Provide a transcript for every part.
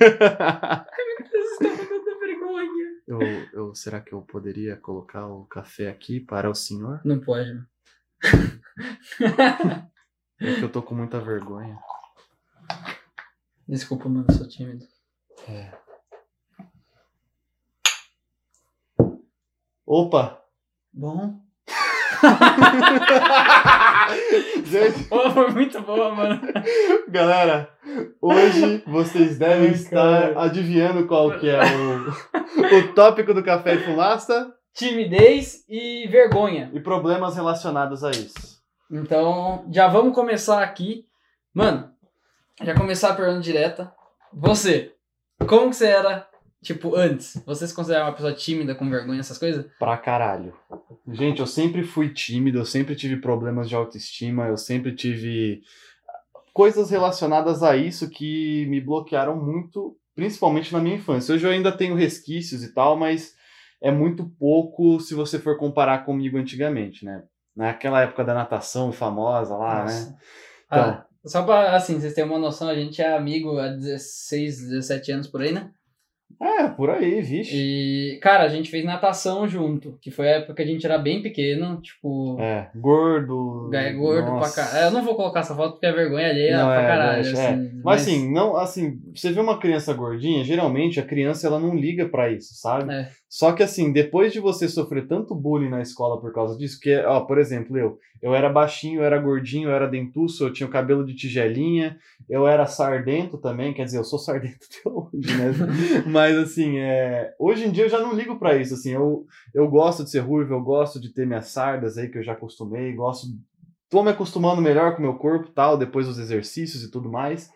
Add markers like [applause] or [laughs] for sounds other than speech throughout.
Vocês estão com tanta vergonha. eu, eu, será que eu poderia colocar o café aqui para o senhor? Não pode, né? [laughs] É que eu tô com muita vergonha. Desculpa, mano, sou tímido. É. Opa! Bom. Gente, Oh, foi muito boa, mano. galera, hoje vocês devem Ai, estar cara. adivinhando qual que é o, o tópico do Café e Fumaça Timidez e vergonha. e problemas relacionados a isso. Então, já vamos começar aqui. Mano, já começar a pergunta direta. Você, como que você era, tipo, antes? Você se considerava uma pessoa tímida, com vergonha, essas coisas? Pra caralho. Gente, eu sempre fui tímido, eu sempre tive problemas de autoestima, eu sempre tive coisas relacionadas a isso que me bloquearam muito, principalmente na minha infância. Hoje eu ainda tenho resquícios e tal, mas é muito pouco se você for comparar comigo antigamente, né? Naquela época da natação famosa lá, né? Nossa. Então, Ah, só pra, assim, vocês terem uma noção, a gente é amigo há 16, 17 anos por aí, né? É, por aí, vixe. E, cara, a gente fez natação junto, que foi a época que a gente era bem pequeno, tipo, É, gordo. é gordo nossa. pra caralho. Eu não vou colocar essa foto porque é vergonha alheia Não, pra é, caralho. deixa, é. assim, Mas assim, não, assim, você vê uma criança gordinha, geralmente a criança ela não liga pra isso, sabe? É. Só que assim, depois de você sofrer tanto bullying na escola por causa disso, que, ó, por exemplo, eu, eu era baixinho, eu era gordinho, eu era dentuço, eu tinha o cabelo de tigelinha, eu era sardento também, quer dizer, eu sou sardento [laughs] até hoje, né? Mas [laughs] assim, é, hoje em dia eu já não ligo pra isso, assim, eu, eu gosto de ser ruivo, eu gosto de ter minhas sardas aí que eu já acostumei, gosto, tô me acostumando melhor com o meu corpo, tal, depois dos exercícios e tudo mais.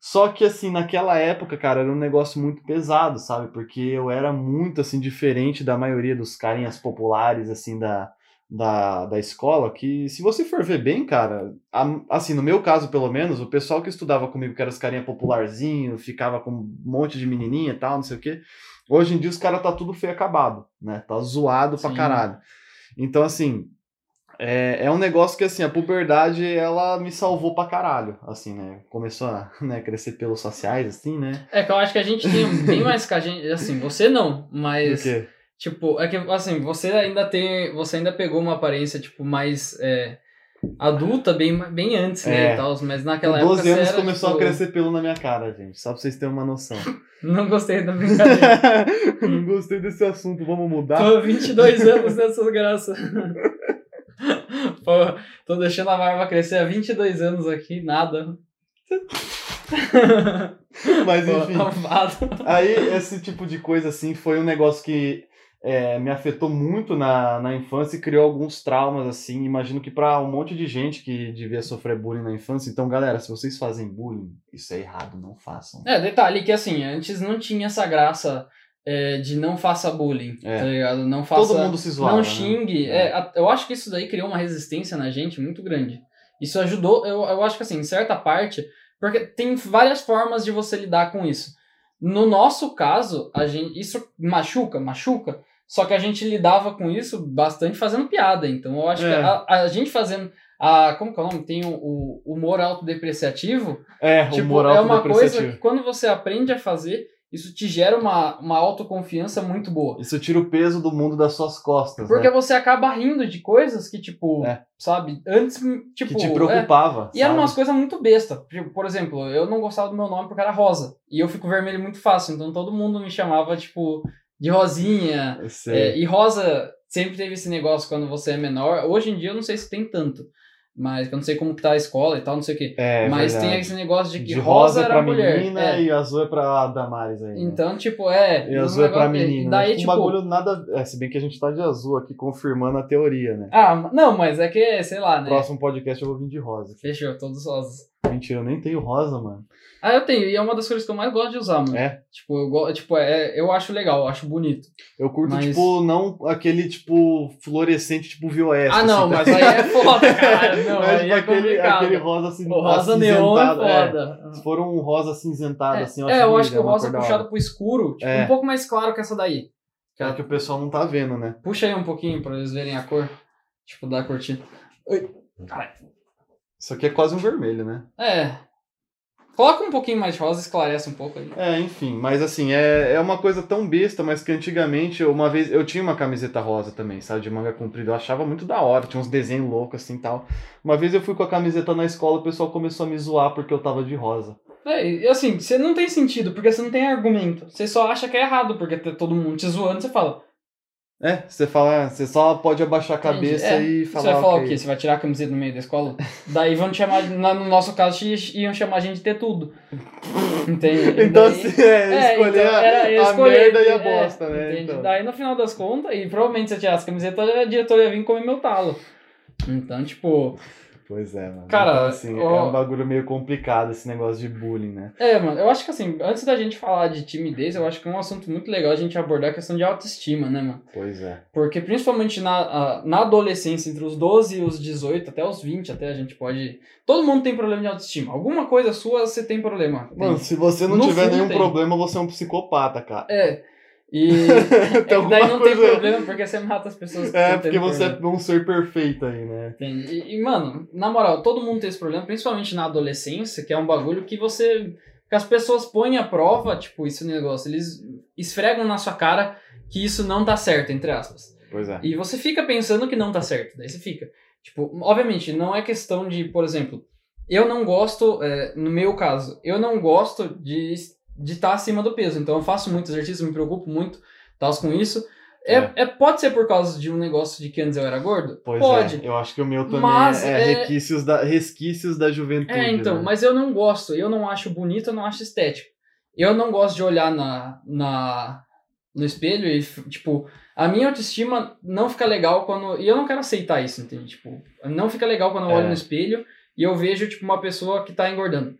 Só que, assim, naquela época, cara, era um negócio muito pesado, sabe? Porque eu era muito, assim, diferente da maioria dos carinhas populares, assim, da, da, da escola, que se você for ver bem, cara, a- assim, no meu caso, pelo menos, o pessoal que estudava comigo, que era os carinha popularzinho, ficava com um monte de menininha e tal, não sei o quê, hoje em dia os caras tá tudo feio acabado, né? Tá zoado pra Sim. caralho. Então, assim, é, é um negócio que, assim, a puberdade, ela me salvou pra caralho, assim, né? Começou a [laughs] né, crescer pelos sociais, assim, né? É que eu acho que a gente tinha bem mais que a gente. Assim, você não, mas. Por quê? Tipo, é que assim, você ainda tem. Você ainda pegou uma aparência, tipo, mais é, adulta bem, bem antes, né? É. E tal, mas Com naquela época. 12 anos era, começou tipo, a crescer pelo na minha cara, gente. Só pra vocês terem uma noção. [laughs] Não gostei da brincadeira. [laughs] Não gostei desse assunto, vamos mudar? Tô 22 [laughs] anos nessas graças. Pô, tô deixando a barba crescer há 22 anos aqui, nada. Mas Pô, enfim. arrombado. Aí, esse tipo de coisa, assim, foi um negócio que é, me afetou muito na, na infância e criou alguns traumas, assim. Imagino que pra um monte de gente que devia sofrer bullying na infância. Então, galera, se vocês fazem bullying, isso é errado, não façam. É, detalhe que assim, antes não tinha essa graça é, de não faça bullying, É. tá ligado? Não faça. Todo mundo se zoava, Não né? xingue. É. É, a- eu acho que isso daí criou uma resistência na gente muito grande. Isso ajudou, eu, eu acho que assim, em certa parte, porque tem várias formas de você lidar com isso. No nosso caso, a gente, isso machuca, machuca, só que a gente lidava com isso bastante fazendo piada. Então eu acho É. que a, a gente fazendo. A, como que é o nome? Tem o, o humor autodepreciativo. É, o Tipo, moral é uma coisa que quando você aprende a fazer, isso te gera uma, uma autoconfiança muito boa. Isso tira o peso do mundo das suas costas, Porque né? você acaba rindo de coisas que, tipo, É. sabe, antes, tipo. Que te é, preocupava. e eram umas coisas muito besta. Tipo, por exemplo, eu não gostava do meu nome porque era rosa. E eu fico vermelho muito fácil. Então todo mundo me chamava, tipo, de rosinha. É, e rosa sempre teve esse negócio quando você é menor. Hoje em dia eu não sei se tem tanto. Mas eu não sei como que tá a escola e tal, não sei o quê. É, mas verdade. tem esse negócio de que De rosa, rosa é era pra mulher. menina É. e azul é pra Damares aí. né? Então, tipo, é. E azul é pra negócio- menina. e Daí, né? tipo. Um bagulho nada. É, se bem que a gente tá de azul aqui, confirmando a teoria, né? Ah, não, mas é que, sei lá, né? Próximo podcast eu vou vir de rosa. Fechou, todos rosas. Mentira, eu nem tenho rosa, mano. Ah, eu tenho, e é uma das cores que eu mais gosto de usar, mano. É? Tipo, eu, go- tipo é, eu acho legal, eu acho bonito. Eu curto, Mas- tipo, não aquele, tipo, fluorescente, tipo violeta. ah, não, assim, tá? mas aí é foda, [laughs] cara. Não, Mas, aí tipo, é aquele, complicado. aquele rosa assim, O rosa neon é é. foda. Se for um rosa cinzentado, É, assim, eu é, acho eu bonito, acho que o uma rosa puxado pro escuro, tipo, É. um pouco mais claro que essa daí. É que o pessoal não tá vendo, né? Puxa aí um pouquinho pra eles verem a cor. Tipo, da cortina. Oi. Caralho. Isso aqui é quase um vermelho, né? É. Coloca um pouquinho mais de rosa, esclarece um pouco aí. É, enfim, mas assim, é, é uma coisa tão besta, mas que antigamente, uma vez, eu tinha uma camiseta rosa também, sabe, de manga comprida, eu achava muito da hora, tinha uns desenhos loucos assim e tal. Uma vez eu fui com a camiseta na escola, o pessoal começou a me zoar porque eu tava de rosa. É, e assim, você não tem sentido, porque você não tem argumento. Você só acha que é errado, porque tá todo mundo te zoando, você fala. É, você fala, você só pode abaixar a cabeça É, e Você falar. vai falar ok. o quê? Você vai tirar a camiseta no meio da escola? Daí vão te chamar, no nosso caso, iam chamar a gente de ter tudo. Entende? [laughs] Então, Daí- assim, é, É, escolher então, era a, escolher, merda e a é, bosta, né? entende? Então. Daí no final das contas, e provavelmente se eu tirasse a camiseta, a diretora ia vir comer meu talo. Então, tipo, Pois é, mano. Cara, então, assim, é um bagulho meio complicado esse negócio de bullying, né? é, mano, eu acho que assim, antes da gente falar de timidez, eu acho que é um assunto muito legal a gente abordar a questão de autoestima, né, mano? Pois é. Porque principalmente na, na adolescência, entre os 12 e os 18, até os 20, até a gente pode. Todo mundo tem problema de autoestima. Alguma coisa sua você tem problema. Mano, se você não No tiver nenhum tem. problema, você é um psicopata, cara. É. E [laughs] que daí não tem problema porque você mata as pessoas É, porque você problema. é um ser perfeito aí, né? E, e, mano, na moral, todo mundo tem esse problema, principalmente na adolescência, que é um bagulho que você. que as pessoas põem à prova, tipo, esse negócio, eles esfregam na sua cara que isso não tá certo, entre aspas. Pois é. E você fica pensando que não tá certo, daí você fica. Tipo, obviamente, não é questão de, por exemplo, eu não gosto, é, no meu caso, eu não gosto de de estar acima do peso, então eu faço muito exercício, me preocupo muito, tal, com isso. É, É. é, pode ser por causa de um negócio de que antes eu era gordo? Pois pode. é. Eu acho que o meu também Mas, é, é- Resquícios, da, resquícios da juventude. É, então, né? mas eu não gosto, eu não acho bonito, eu não acho estético. Eu não gosto de olhar na, na, no espelho e, tipo, a minha autoestima não fica legal quando. E eu não quero aceitar isso, entende? Tipo, não fica legal quando eu É. olho no espelho e eu vejo, tipo, uma pessoa que tá engordando.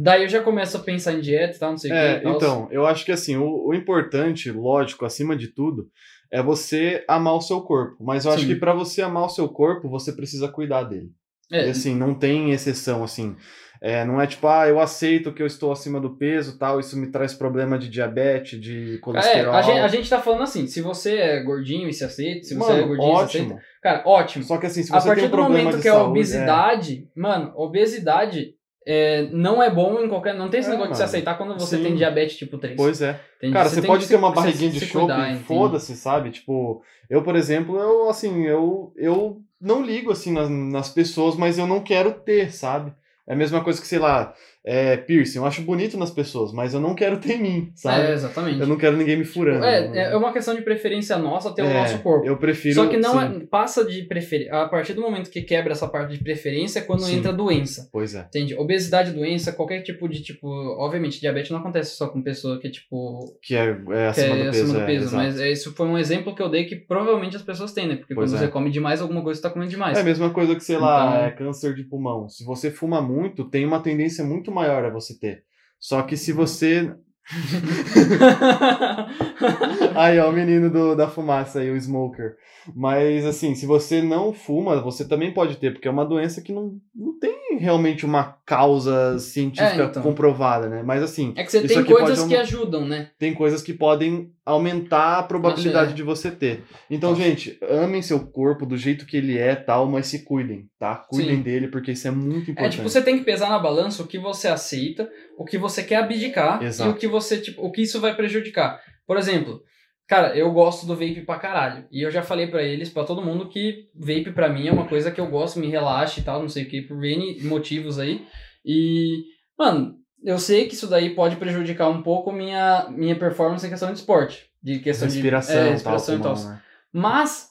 Daí eu já começo a pensar em dieta e tal, não sei o É, que. então, eu acho que assim, o, o importante, lógico, acima de tudo, é você amar o seu corpo. Mas eu acho Sim. que pra você amar o seu corpo, você precisa cuidar dele. É, E assim, não tem exceção, assim. É, não é tipo, ah, eu aceito que eu estou acima do peso tal, isso me traz problema de diabetes, de é, colesterol. a, gente, a gente tá falando assim, se você é gordinho e se aceita, se você Mano, é gordinho e se ótimo. aceita. Cara, ótimo. Só que assim, se a você partir tem um do momento que é saúde, obesidade, mano, obesidade é, não é bom em qualquer. Não tem esse É, negócio de se aceitar quando você Sim. tem diabetes tipo 3. Pois é. Entende? Cara, você, tem pode ter uma barriguinha de chope, foda-se, sabe? Tipo, eu, por exemplo, eu, assim, eu, eu não ligo, assim, nas, nas pessoas, mas eu não quero ter, sabe? É a mesma coisa que, sei lá, é, piercing. Eu acho bonito nas pessoas, mas eu não quero ter em mim, sabe? É, exatamente. Eu não quero ninguém me furando. É, é uma questão de preferência nossa ter o É, nosso corpo. Eu prefiro. Só que não é, passa de preferência. A partir do momento que quebra essa parte de preferência é quando Sim. entra doença. Pois é. Entende? Obesidade, doença, qualquer tipo de tipo. Obviamente, diabetes não acontece só com pessoa que, tipo, Que é, é que acima é do peso. acima do é, peso. mas é, isso foi um exemplo que eu dei que provavelmente as pessoas têm, né? Porque Pois quando é. você come demais, alguma coisa você tá comendo demais. É a mesma coisa que, sei lá, Então- é câncer de pulmão. Se você fuma muito, tem uma tendência muito maior a você ter. Só que se você. [laughs] Aí, ó, o menino do, da fumaça aí, o smoker. Mas, assim, se você não fuma, você também pode ter, porque é uma doença que não, não tem realmente uma causa científica É, então. comprovada, né? Mas, assim, É que você tem aqui pode coisas que ajudam, né? tem coisas que podem aumentar a probabilidade Nossa, é. de você ter. Então, Nossa. gente, amem seu corpo do jeito que ele é, tal, mas se cuidem, tá? Cuidem Sim. dele, porque isso é muito É, importante. tipo, você tem que pesar na balança o que você aceita, o que você quer abdicar Exato. e o que você, tipo, o que isso vai prejudicar. Por exemplo, cara, eu gosto do vape pra caralho. E eu já falei pra eles, pra todo mundo, que vape pra mim é uma coisa que eu gosto, me relaxa e tal, não sei o que, por N motivos aí. E, mano, eu sei que isso daí pode prejudicar um pouco minha, minha performance em questão de esporte. De questão respiração, de é, tal, respiração e tal. né? Mas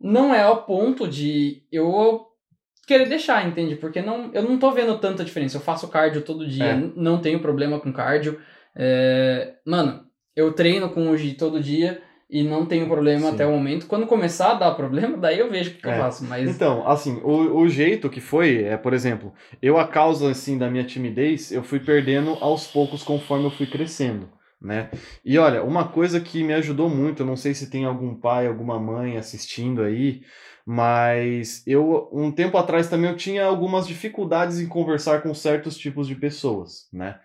não é ao ponto de eu querer deixar, entende? Porque não, eu não tô vendo tanta diferença. Eu faço cardio todo dia, É. não tenho problema com cardio. É, Mano, eu treino com o Gi todo dia e não tenho problema Sim. até o momento. Quando começar a dar problema, [laughs] daí eu vejo o que, que eu É. faço. Mas Então, assim, o, o jeito que foi é, por exemplo, eu a causa assim da minha timidez, eu fui perdendo aos poucos conforme eu fui crescendo, né? E olha, uma coisa que me ajudou muito, eu não sei se tem algum pai, alguma mãe assistindo aí, mas eu um tempo atrás também eu tinha algumas dificuldades em conversar com certos tipos de pessoas, né?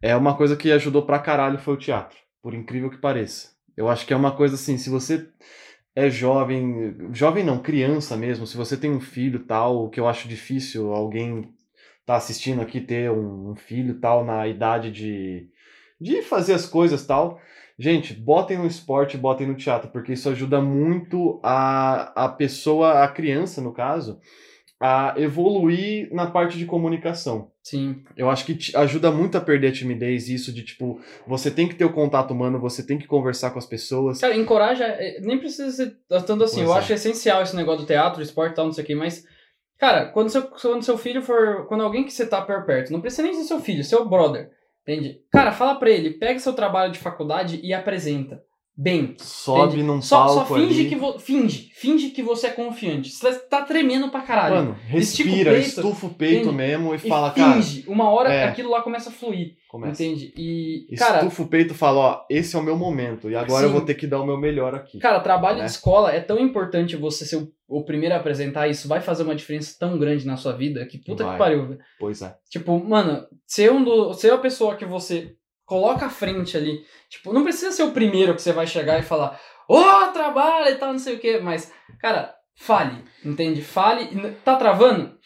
É uma coisa que ajudou pra caralho foi o teatro, por incrível que pareça. Eu acho que é uma coisa assim, se você é jovem, jovem não, criança mesmo, se você tem um filho tal, o que eu acho difícil alguém tá assistindo aqui ter um, um filho tal na idade de, de fazer as coisas tal. Gente, botem no esporte, botem no teatro, porque isso ajuda muito a, a pessoa, a criança, no caso, a evoluir na parte de comunicação. Sim. Eu acho que te ajuda muito a perder a timidez, isso de tipo, você tem que ter o contato humano, você tem que conversar com as pessoas. Cara, encoraja, é, nem precisa ser tanto assim. Pois eu é. acho essencial esse negócio do teatro, esporte e tal, não sei o que, mas. Cara, quando seu, quando seu filho for. Quando alguém que você tá por perto, não precisa nem ser seu filho, seu brother. Entende? Cara, fala pra ele, pega seu trabalho de faculdade e apresenta. Bem. Sobe entende? num só, palco só finge ali. que vo, finge, finge que você é confiante. Você tá tremendo pra caralho. Mano, respira, peito, estufa o peito entende? mesmo e, e fala, cara, finge. Uma hora é. aquilo lá começa a fluir. começa. Entende? E. Cara, Estufa o peito e fala, ó, esse é o meu momento, e agora eu Sim. vou ter que dar o meu melhor aqui. Cara, trabalho né? de escola é tão importante você ser o, o primeiro a apresentar isso, vai fazer uma diferença tão grande na sua vida que puta Vai. que pariu. velho. Pois é. Tipo, mano, ser um do, ser a pessoa que você coloca à frente ali, tipo, não precisa ser o primeiro que você vai chegar e falar, ô, trabalho e tal, não sei o quê, mas, cara, fale, entende? Fale, tá travando?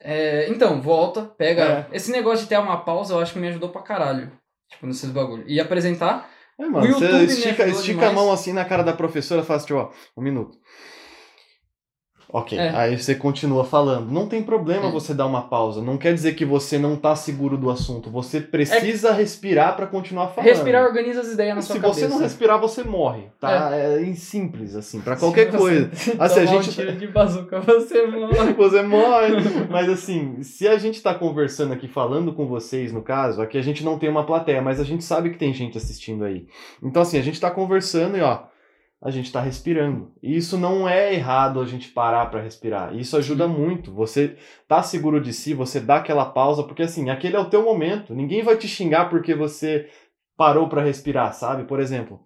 É, então, volta, pega. É. Esse negócio de ter uma pausa eu acho que me ajudou pra caralho. Tipo, nesses bagulho. E apresentar, É, O mano, você estica, estica a mão assim na cara da professora e fala assim, ó, um minuto. Ok, É. aí você continua falando. Não tem problema É. você dar uma pausa. Não quer dizer que você não tá seguro do assunto. Você precisa respirar pra continuar falando. respirar organiza as ideias na sua se cabeça. você não respirar, você morre, tá? É, em simples, assim, pra [laughs] qualquer Se coisa. [laughs] Assim, a gente- um tiro de bazuca, [laughs] você morre. Você morre. Mas assim, se a gente tá conversando aqui, falando com vocês, no caso, aqui a gente não tem uma plateia, mas a gente sabe que tem gente assistindo aí. Então, assim, a gente tá conversando e, ó, a gente tá respirando. E isso não é errado a gente parar pra respirar. Isso ajuda muito. Você tá seguro de si, você dá aquela pausa, porque assim, aquele é o teu momento. Ninguém vai te xingar porque você parou pra respirar, sabe? Por exemplo,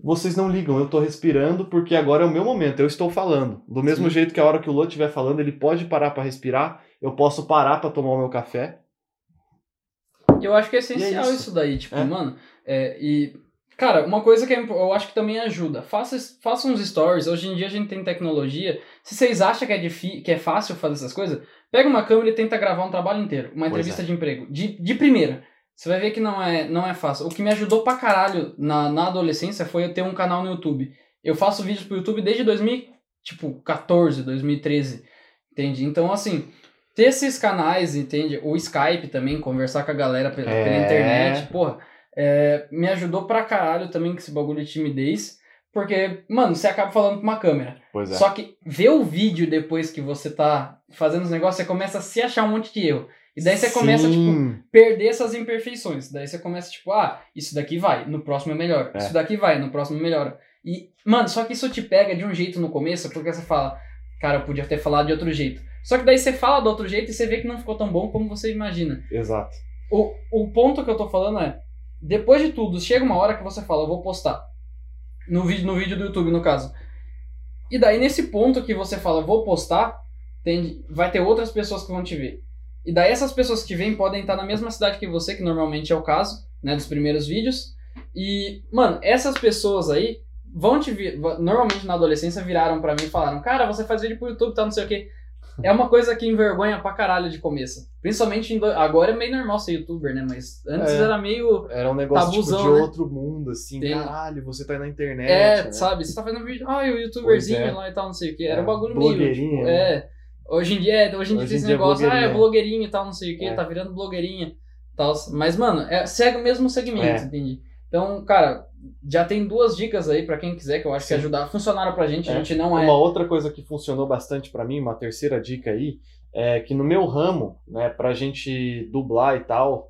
vocês não ligam, eu tô respirando porque agora é o meu momento, eu estou falando. Do mesmo Sim. jeito que a hora que o Lô estiver falando, ele pode parar pra respirar, eu posso parar pra tomar o meu café. Eu acho que é E essencial é isso. isso. daí, tipo, É. mano. é, e, cara, uma coisa que é eu acho que também ajuda. Faça, faça uns stories. Hoje em dia a gente tem tecnologia. Se vocês acham que é, difí- que é fácil fazer essas coisas, pega uma câmera e tenta gravar um trabalho inteiro. Uma entrevista é. de emprego. De, de primeira. Você vai ver que não é, não é fácil. O que me ajudou pra caralho na, na adolescência foi eu ter um canal no YouTube. Eu faço vídeos pro YouTube desde 2014, 2013. Entende? Então, assim, ter esses canais, entende? O Skype também, conversar com a galera pela, pela É. internet, porra, é, me ajudou pra caralho também com esse bagulho de timidez. Porque, mano, você acaba falando com uma câmera. Pois é. Só que ver o vídeo depois que você tá fazendo os negócios, você começa a se achar um monte de erro. E daí você começa, tipo, Sim. perder essas imperfeições. Daí você começa, tipo, ah, isso daqui vai, no próximo é melhor. É. Isso daqui vai, no próximo melhora. E, mano, só que isso te pega de um jeito no começo, porque você fala, cara, eu podia ter falado de outro jeito. Só que daí você fala do outro jeito e você vê que não ficou tão bom como você imagina. Exato. O, o ponto que eu tô falando é, depois de tudo, chega uma hora que você fala, eu vou postar. No vídeo, no vídeo do YouTube, no caso. E daí, nesse ponto que você fala, vou postar, tem, vai ter outras pessoas que vão te ver. E daí, essas pessoas que veem podem estar na mesma cidade que você, que normalmente é o caso, né, dos primeiros vídeos. E, mano, essas pessoas aí vão te vir. Normalmente na adolescência viraram pra mim e falaram: Cara, você faz vídeo pro YouTube, tá, não sei o quê. É uma coisa que envergonha pra caralho de começo. Principalmente em agora é meio normal ser youtuber, né? Mas antes É. era meio. Era um negócio Tabuzão, tipo, de né? outro mundo, assim. Tem- Caralho, você tá aí na internet. É, né? sabe? Você tá fazendo vídeo. Ah, o youtuberzinho é. lá e tal, não sei o que. Era É, um bagulho meio. blogueirinha, Tipo, né? é. Hoje em dia, é, hoje em dia Hoje tem em esse é negócio, ah, é blogueirinha. blogueirinho e tal, não sei o que, É. tá virando blogueirinha tal. Mas, mano, é, segue o mesmo segmento, É. entendi. Então, cara, já tem duas dicas aí pra quem quiser, que eu acho que Sim. ajudar. Funcionaram pra gente, a É. gente não é. Uma outra coisa que funcionou bastante pra mim, uma terceira dica aí, é que no meu ramo, né, pra gente dublar e tal,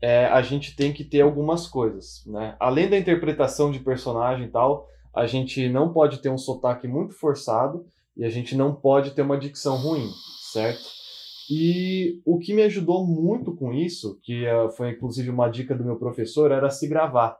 é, a gente tem que ter algumas coisas, né? Além da interpretação de personagem e tal, a gente não pode ter um sotaque muito forçado e a gente não pode ter uma dicção ruim, certo? E o que me ajudou muito com isso, que eh, foi inclusive uma dica do meu professor, era se gravar.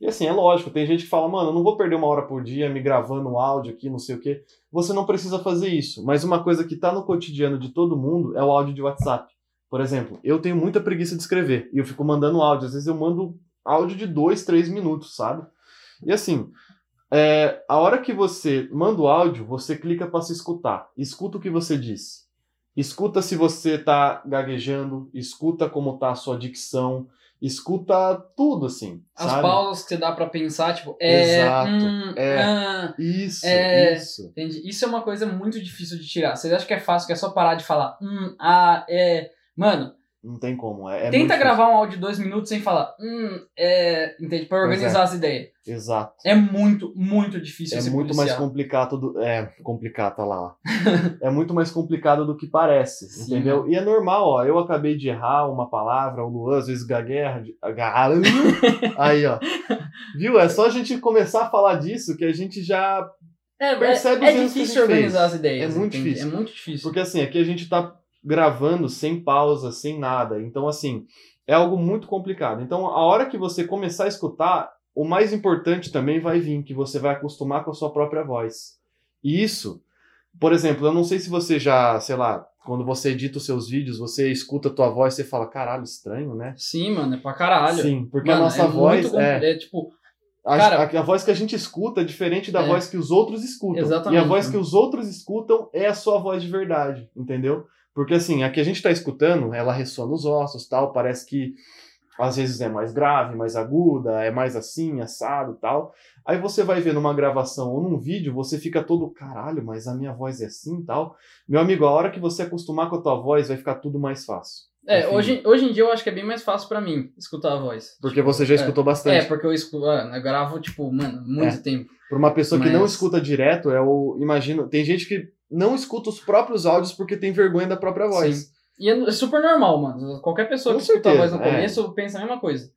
E assim, é lógico, tem gente que fala, mano, eu não vou perder uma hora por dia me gravando um áudio aqui, não sei o quê. Você não precisa fazer isso. Mas uma coisa que tá no cotidiano de todo mundo é o áudio de WhatsApp. Por exemplo, eu tenho muita preguiça de escrever e eu fico mandando áudio. Às vezes eu mando áudio de dois, três minutos, sabe? E assim, É, a hora que você manda o áudio, você clica para se escutar. Escuta o que você diz. Escuta se você tá gaguejando, escuta como tá a sua dicção, escuta tudo, assim. As sabe? pausas que você dá pra pensar, tipo, é. Exato, hum, é. ah, Isso, É, isso. entende? Isso é uma coisa muito difícil de tirar. Vocês acham que é fácil, que é só parar de falar, hum, ah, é. Mano, Não tem como. É, é tenta gravar um áudio de dois minutos sem falar, hum, é. Entende? Pra organizar as ideias. Exato. É muito, muito difícil É muito mais policial. complicado do. É, complicado, tá lá. ó. [laughs] é muito mais complicado do que parece, Sim, entendeu? E é normal, ó. Eu acabei de errar uma palavra, o Luan às vezes aga- [laughs] Aí, ó. Viu? É só a gente começar a falar disso que a gente já. É, Percebe é, os é a difícil organizar fez. as ideias. É muito entende? difícil. É muito difícil. Porque assim, aqui a gente tá gravando sem pausa, sem nada. Então, assim, é algo muito complicado. Então, a hora que você começar a escutar, o mais importante também vai vir, que você vai acostumar com a sua própria voz. E isso, por exemplo, eu não sei se você já, sei lá, quando você edita os seus vídeos, você escuta a tua voz e você fala, caralho, estranho, né? Sim, mano, é pra caralho. Sim, porque Mano, a nossa é voz é, é tipo, a, Cara- a, a voz que a gente escuta é diferente da É. voz que os outros escutam. Exatamente. E a voz que os outros escutam é a sua voz de verdade, entendeu? Porque assim, a que a gente tá escutando, ela ressoa nos ossos, tal, parece que às vezes é mais grave, mais aguda, é mais assim, assado, tal. Aí você vai ver numa gravação ou num vídeo, você fica todo, caralho, mas a minha voz é assim, tal. Meu amigo, a hora que você acostumar com a tua voz, vai ficar tudo mais fácil. é, Enfim. hoje, hoje em dia eu acho que é bem mais fácil pra mim escutar a voz. Porque você já é. escutou É, bastante. porque eu escuto, ah, eu gravo, tipo, mano, muito É. tempo. Para uma pessoa que não Mas- escuta direto, é o. Imagino. Tem gente que não escuta os próprios áudios porque tem vergonha da própria voz. E é super normal, mano. Qualquer pessoa Com que escuta a voz certeza, no é. começo pensa a mesma coisa.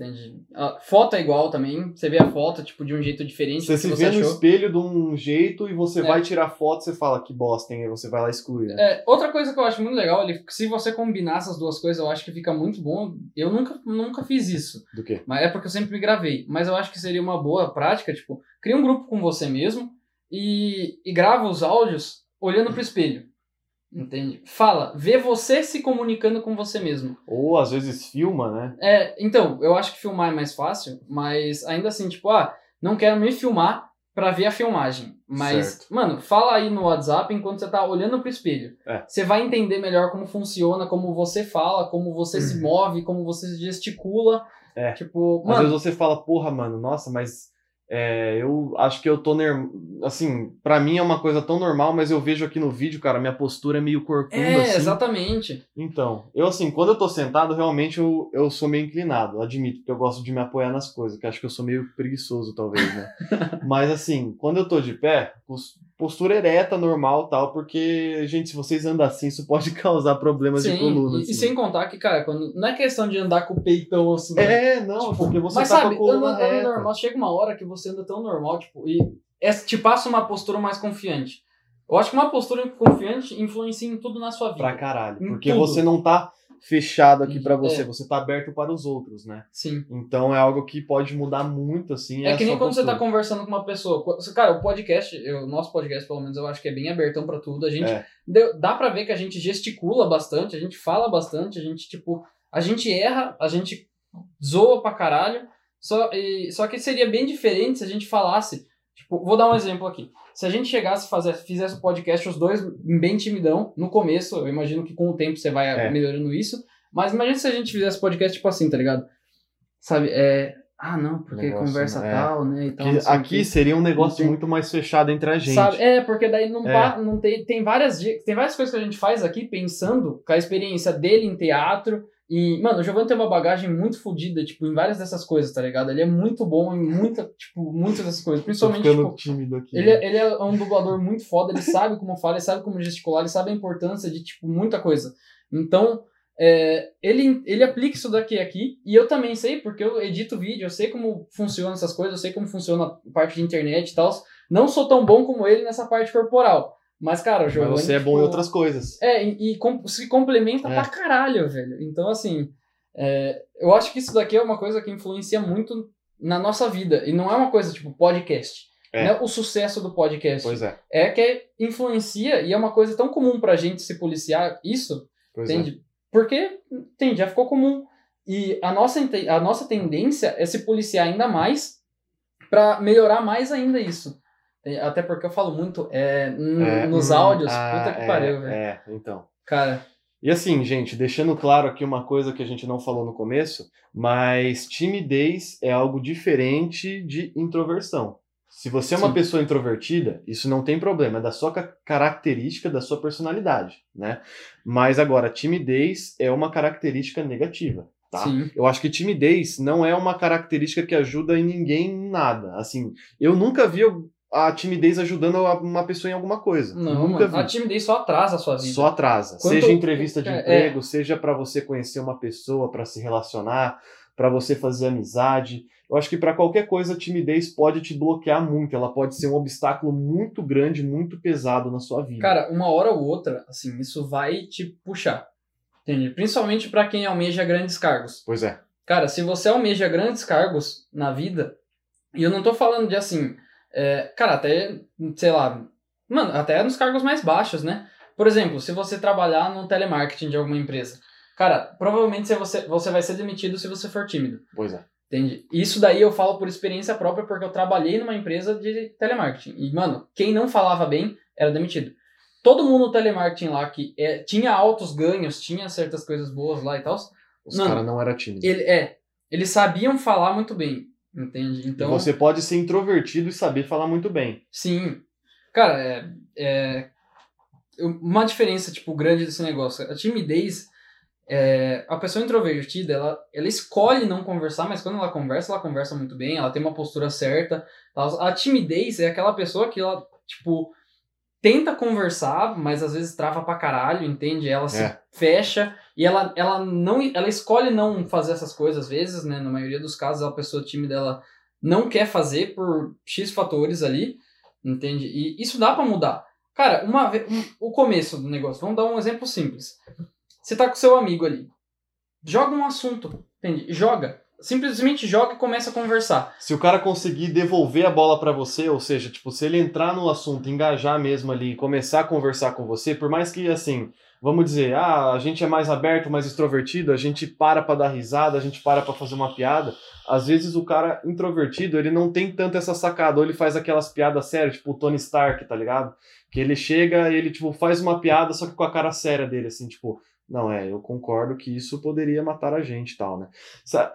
Entende? A foto é igual também. Você vê a foto, tipo, de um jeito diferente Você se você vê no achou. espelho de um jeito e você É. vai tirar foto, você fala que bosta, hein? Aí você vai lá e exclui. Né? É, outra coisa que eu acho muito legal, ele, se você combinar essas duas coisas, eu acho que fica muito bom. Eu nunca, nunca fiz isso. Do quê? Mas é porque eu sempre me gravei. Mas eu acho que seria uma boa prática, tipo, cria um grupo com você mesmo e, e grava os áudios olhando pro espelho. Entende? Fala, vê você se comunicando com você mesmo. Ou às vezes filma, né? É, então, eu acho que filmar é mais fácil, mas ainda assim, tipo, ah, não quero me filmar pra ver a filmagem. Mas, Certo. mano, fala aí no WhatsApp enquanto você tá olhando pro espelho. É. Você vai entender melhor como funciona, como você fala, como você se move, como você gesticula. Uhum. É. Tipo, Às mano, vezes você fala, porra, mano, nossa, mas é, eu acho que eu tô ner... assim, pra mim é uma coisa tão normal, mas eu vejo aqui no vídeo, cara, minha postura é meio corcunda, é, assim. exatamente. Então, eu assim, quando eu tô sentado, realmente eu, eu sou meio inclinado, admito, porque eu gosto de me apoiar nas coisas, que acho que eu sou meio preguiçoso, talvez, né? [laughs] Mas assim, quando eu tô de pé, postura ereta, normal tal, porque, gente, se vocês andam assim, isso pode [laughs] causar problemas de Sim, coluna. e, e assim. sem contar que, cara, quando, não é questão de andar com o peitão assim. né? É, não, porque você Mas tá sabe, com a coluna anda, normal, chega uma hora que você anda tão normal, tipo, e é, te passa uma postura mais confiante. Eu acho que uma postura confiante influencia em tudo na sua vida. Pra caralho, Em porque tudo. você não tá fechado aqui pra É. você, você tá aberto para os outros, né? Sim. Então é algo que pode mudar muito, assim, É que nem quando você tá conversando com uma pessoa. Cara, o podcast, o nosso podcast, pelo menos, eu acho que é bem abertão pra tudo. A gente. É. dá pra ver que a gente gesticula bastante, a gente fala bastante, a gente, tipo. A gente erra, a gente zoa pra caralho. Só, e, só que seria bem diferente se a gente falasse. Tipo, vou dar um exemplo aqui. Se a gente chegasse e fazer, fizesse o podcast, os dois bem timidão, no começo, eu imagino que com o tempo você vai É. melhorando isso. Mas imagina se a gente fizesse podcast tipo assim, tá ligado? Sabe, é. Ah, não, porque Negócio, conversa né? tal, né? E tal, aqui seria um negócio Tem- muito mais fechado entre a gente. Sabe? É, porque daí não, É. pa- não tem, tem várias tem várias coisas que a gente faz aqui pensando com a experiência dele em teatro. E, mano, o Giovanni tem uma bagagem muito fodida, tipo, em várias dessas coisas, tá ligado? Ele é muito bom em muita, [laughs] tipo, muitas dessas coisas. Principalmente, tipo, tímido aqui. ele, é- ele é um dublador muito foda, ele sabe como fala, ele sabe como gesticular, ele sabe a importância de, tipo, muita coisa. Então, é, ele, ele aplica isso daqui aqui, e eu também sei, porque eu edito vídeo, eu sei como funcionam essas coisas, eu sei como funciona a parte de internet e tal. Não sou tão bom como ele nessa parte corporal. Mas, cara, o Mas Giovanni... você é bom em tipo, outras coisas. É, e, e com- se complementa É. pra caralho, velho. Então, assim, é, eu acho que isso daqui é uma coisa que influencia muito na nossa vida. E não é uma coisa tipo podcast. É. Não é o sucesso do podcast. Pois é. É que influencia e é uma coisa tão comum pra gente se policiar isso, Pois é. entende? Porque, entende, já ficou comum. E a nossa, a nossa tendência é se policiar ainda mais pra melhorar mais ainda isso. É, Até porque eu falo muito é, É, nos hum, áudios. ah, puta que é, pariu, velho. É, então. Cara, E assim, gente, deixando claro aqui uma coisa que a gente não falou no começo, mas timidez é algo diferente de introversão. Se você é uma Sim. pessoa introvertida, isso não tem problema, é da sua ca- característica, da sua personalidade, né? Mas agora, timidez é uma característica negativa, tá? sim. Eu acho que timidez não é uma característica que ajuda em ninguém em nada. Assim, eu nunca vi a timidez ajudando a- uma pessoa em alguma coisa. Não, nunca mano, a vi. timidez só atrasa a sua vida. Só atrasa. Quanto- seja entrevista de é, emprego, seja para você conhecer uma pessoa, para se relacionar, para você fazer amizade. Eu acho que para qualquer coisa a timidez pode te bloquear muito. Ela pode ser um obstáculo muito grande, muito pesado na sua vida. Cara, uma hora ou outra, assim, isso vai te puxar. Entende? Principalmente pra quem almeja grandes cargos. Pois é. Cara, se você almeja grandes cargos na vida, e eu não tô falando de assim, é, cara, até, sei lá, mano, até nos cargos mais baixos, né? Por exemplo, se você trabalhar no telemarketing de alguma empresa, cara, provavelmente você- você, vai ser demitido se você for tímido. Pois é. Entende? Isso daí eu falo por experiência própria, porque eu trabalhei numa empresa de telemarketing. E, mano, quem não falava bem era demitido. Todo mundo no telemarketing lá que é, tinha altos ganhos, tinha certas coisas boas lá e tal, Os Não. caras não eram tímidos. ele, é, eles sabiam falar muito bem. Entende? Então, E você pode ser introvertido e saber falar muito bem. sim. Cara, é, é uma diferença, tipo, grande desse negócio. A timidez, é, a pessoa introvertida, ela, ela escolhe não conversar, mas quando ela conversa, ela conversa muito bem, ela tem uma postura certa. tal. A timidez é aquela pessoa que ela, tipo, tenta conversar, mas às vezes trava pra caralho, entende? Ela se É. fecha e ela, ela não ela escolhe não fazer essas coisas às vezes, né? Na maioria dos casos, a pessoa tímida ela não quer fazer por X fatores ali, entende? E isso dá pra mudar. Cara, uma um- o começo do negócio, vamos dar um exemplo simples. Você tá com seu amigo ali. Joga um assunto, entende? Joga. Simplesmente joga e começa a conversar. Se o cara conseguir devolver a bola pra você, ou seja, tipo, se ele entrar no assunto, engajar mesmo ali, começar a conversar com você, por mais que assim, vamos dizer, ah, a gente é mais aberto, mais extrovertido, a gente para pra dar risada, a gente para pra fazer uma piada. Às vezes o cara introvertido, ele não tem tanto essa sacada, ou ele faz aquelas piadas sérias, tipo o Tony Stark, tá ligado? Que ele chega e ele tipo faz uma piada só que com a cara séria dele assim, tipo, não, é, eu concordo que isso poderia matar a gente e tal, né?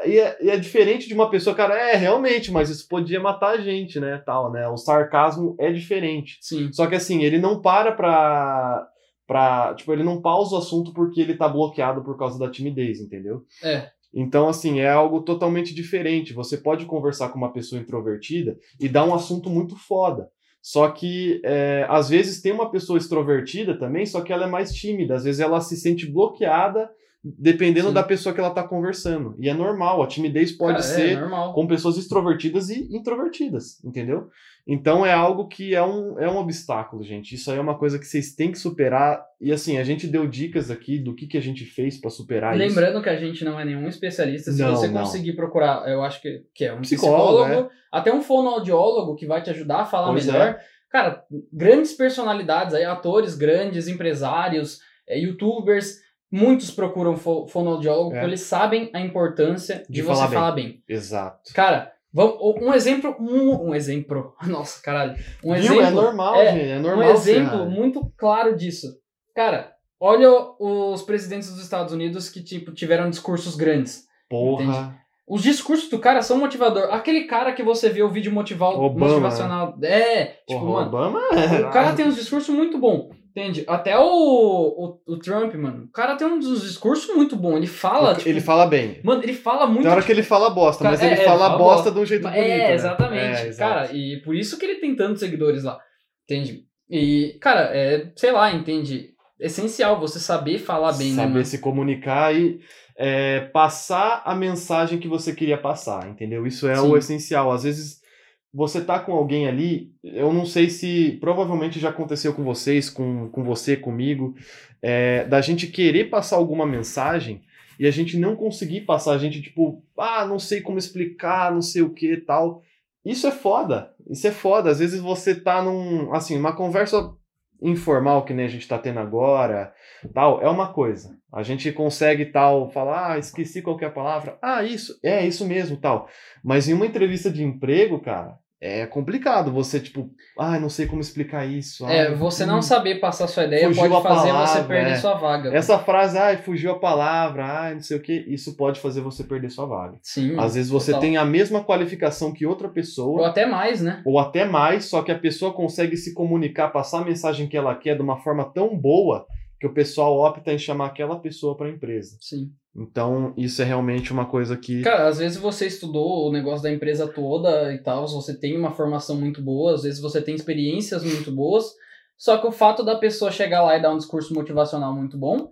E é, e é diferente de uma pessoa, cara, é, realmente, mas isso podia matar a gente, né, tal, né? O sarcasmo é diferente. Sim. Só que assim, ele não para pra, pra, tipo, ele não pausa o assunto porque ele tá bloqueado por causa da timidez, entendeu? É. Então, assim, é algo totalmente diferente. Você pode conversar com uma pessoa introvertida e dar um assunto muito foda. Só que, é, às vezes, tem uma pessoa extrovertida também, só que ela é mais tímida. Às vezes, ela se sente bloqueada dependendo Sim. da pessoa que ela tá conversando. E é normal. A timidez pode Cara, ser É com pessoas extrovertidas e introvertidas, entendeu? Então é algo que é um, é um obstáculo, gente. Isso aí é uma coisa que vocês têm que superar. E assim, a gente deu dicas aqui do que, que a gente fez pra superar isso. Lembrando que a gente não é nenhum especialista. Se Não, você não. conseguir procurar, eu acho que, que é um Psicólogo, psicólogo, até um fonoaudiólogo que vai te ajudar a falar Pois é. melhor. Cara, grandes personalidades aí, atores grandes, empresários, é, youtubers, muitos procuram fo fonoaudiólogo É. porque eles sabem a importância de, De você falar bem. falar bem. Exato. Cara, vamos, um exemplo, um, um exemplo, [laughs] nossa, caralho, um Viu? exemplo, é normal, é, gente. É um normal. ser exemplo muito claro disso. Cara, olha os presidentes dos Estados Unidos que tipo tiveram discursos grandes. Porra. Os discursos do cara são motivador. Aquele cara que você vê o vídeo motival, Obama, motivacional. É, tipo, Porra, mano, Obama o cara tem uns discursos muito bons. Entende? Até o, o, o Trump, mano. O cara tem uns discursos muito bons. Ele fala, tipo, Ele fala bem. Mano, ele fala muito. Tem hora que ele fala bosta, Cara, mas é, ele é, fala fala bosta bosta. de um jeito bonito. É, né? exatamente. É, exato. cara, e por isso que ele tem tantos seguidores lá. Entende? E, cara, é, sei lá, entende? Essencial você saber falar bem, né, Saber se comunicar e é, passar a mensagem que você queria passar, entendeu? Isso é Sim. o essencial. Às vezes você tá com alguém ali, eu não sei se provavelmente já aconteceu com vocês, com, com você, comigo, é, da gente querer passar alguma mensagem e a gente não conseguir passar, a gente tipo, ah, não sei como explicar, não sei o que tal. Isso é foda, isso é foda. Às vezes você tá num, assim, uma conversa informal que nem a gente tá tendo agora, tal, é uma coisa. A gente consegue tal falar, ah, esqueci qual que é a palavra. Ah, isso, é isso mesmo, tal. Mas em uma entrevista de emprego, cara, é complicado você, tipo, ah, não sei como explicar isso. É, ai, você hum, não saber passar sua ideia pode fazer você palavra, perder é. sua vaga. Essa frase, ai, fugiu a palavra, ai, não sei o que, isso pode fazer você perder sua vaga. Sim. Às vezes você total. tem a mesma qualificação que outra Ou pessoa, até mais, né? ou até mais, só que a pessoa consegue se comunicar, passar a mensagem que ela quer de uma forma tão boa que o pessoal opta em chamar aquela pessoa para a empresa. Sim. Então, isso é realmente uma coisa que. Cara, às vezes você estudou o negócio da empresa toda e tal, você tem uma formação muito boa, às vezes você tem experiências muito boas, só que o fato da pessoa chegar lá e dar um discurso motivacional muito bom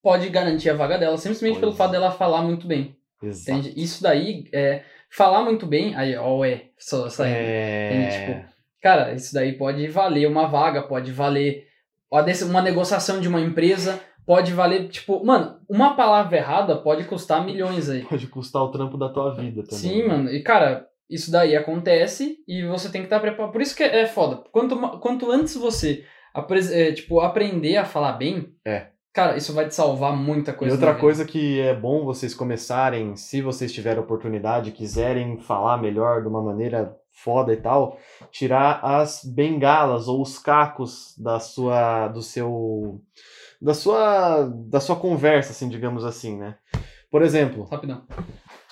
pode garantir a vaga dela, simplesmente Pois pelo é. fato dela falar muito bem. Exato. Entende? Isso daí, é, falar muito bem, aí, ó, é, só saindo. É... Entende? Tipo, Cara, isso daí pode valer uma vaga, pode valer uma negociação de uma empresa, pode valer, tipo, mano, uma palavra errada pode custar milhões aí. Pode custar o trampo da tua vida também. Sim, mano. E, cara, isso daí acontece e você tem que estar preparado. Por isso que é foda. Quanto, quanto antes você, é, tipo, aprender a falar bem, É. cara, isso vai te salvar muita E coisa. outra na vida. coisa que é bom vocês começarem, se vocês tiverem oportunidade, quiserem falar melhor de uma maneira foda e tal, tirar as bengalas ou os cacos da sua do seu da sua da sua conversa, assim, digamos assim, né? Por exemplo, Rapidão.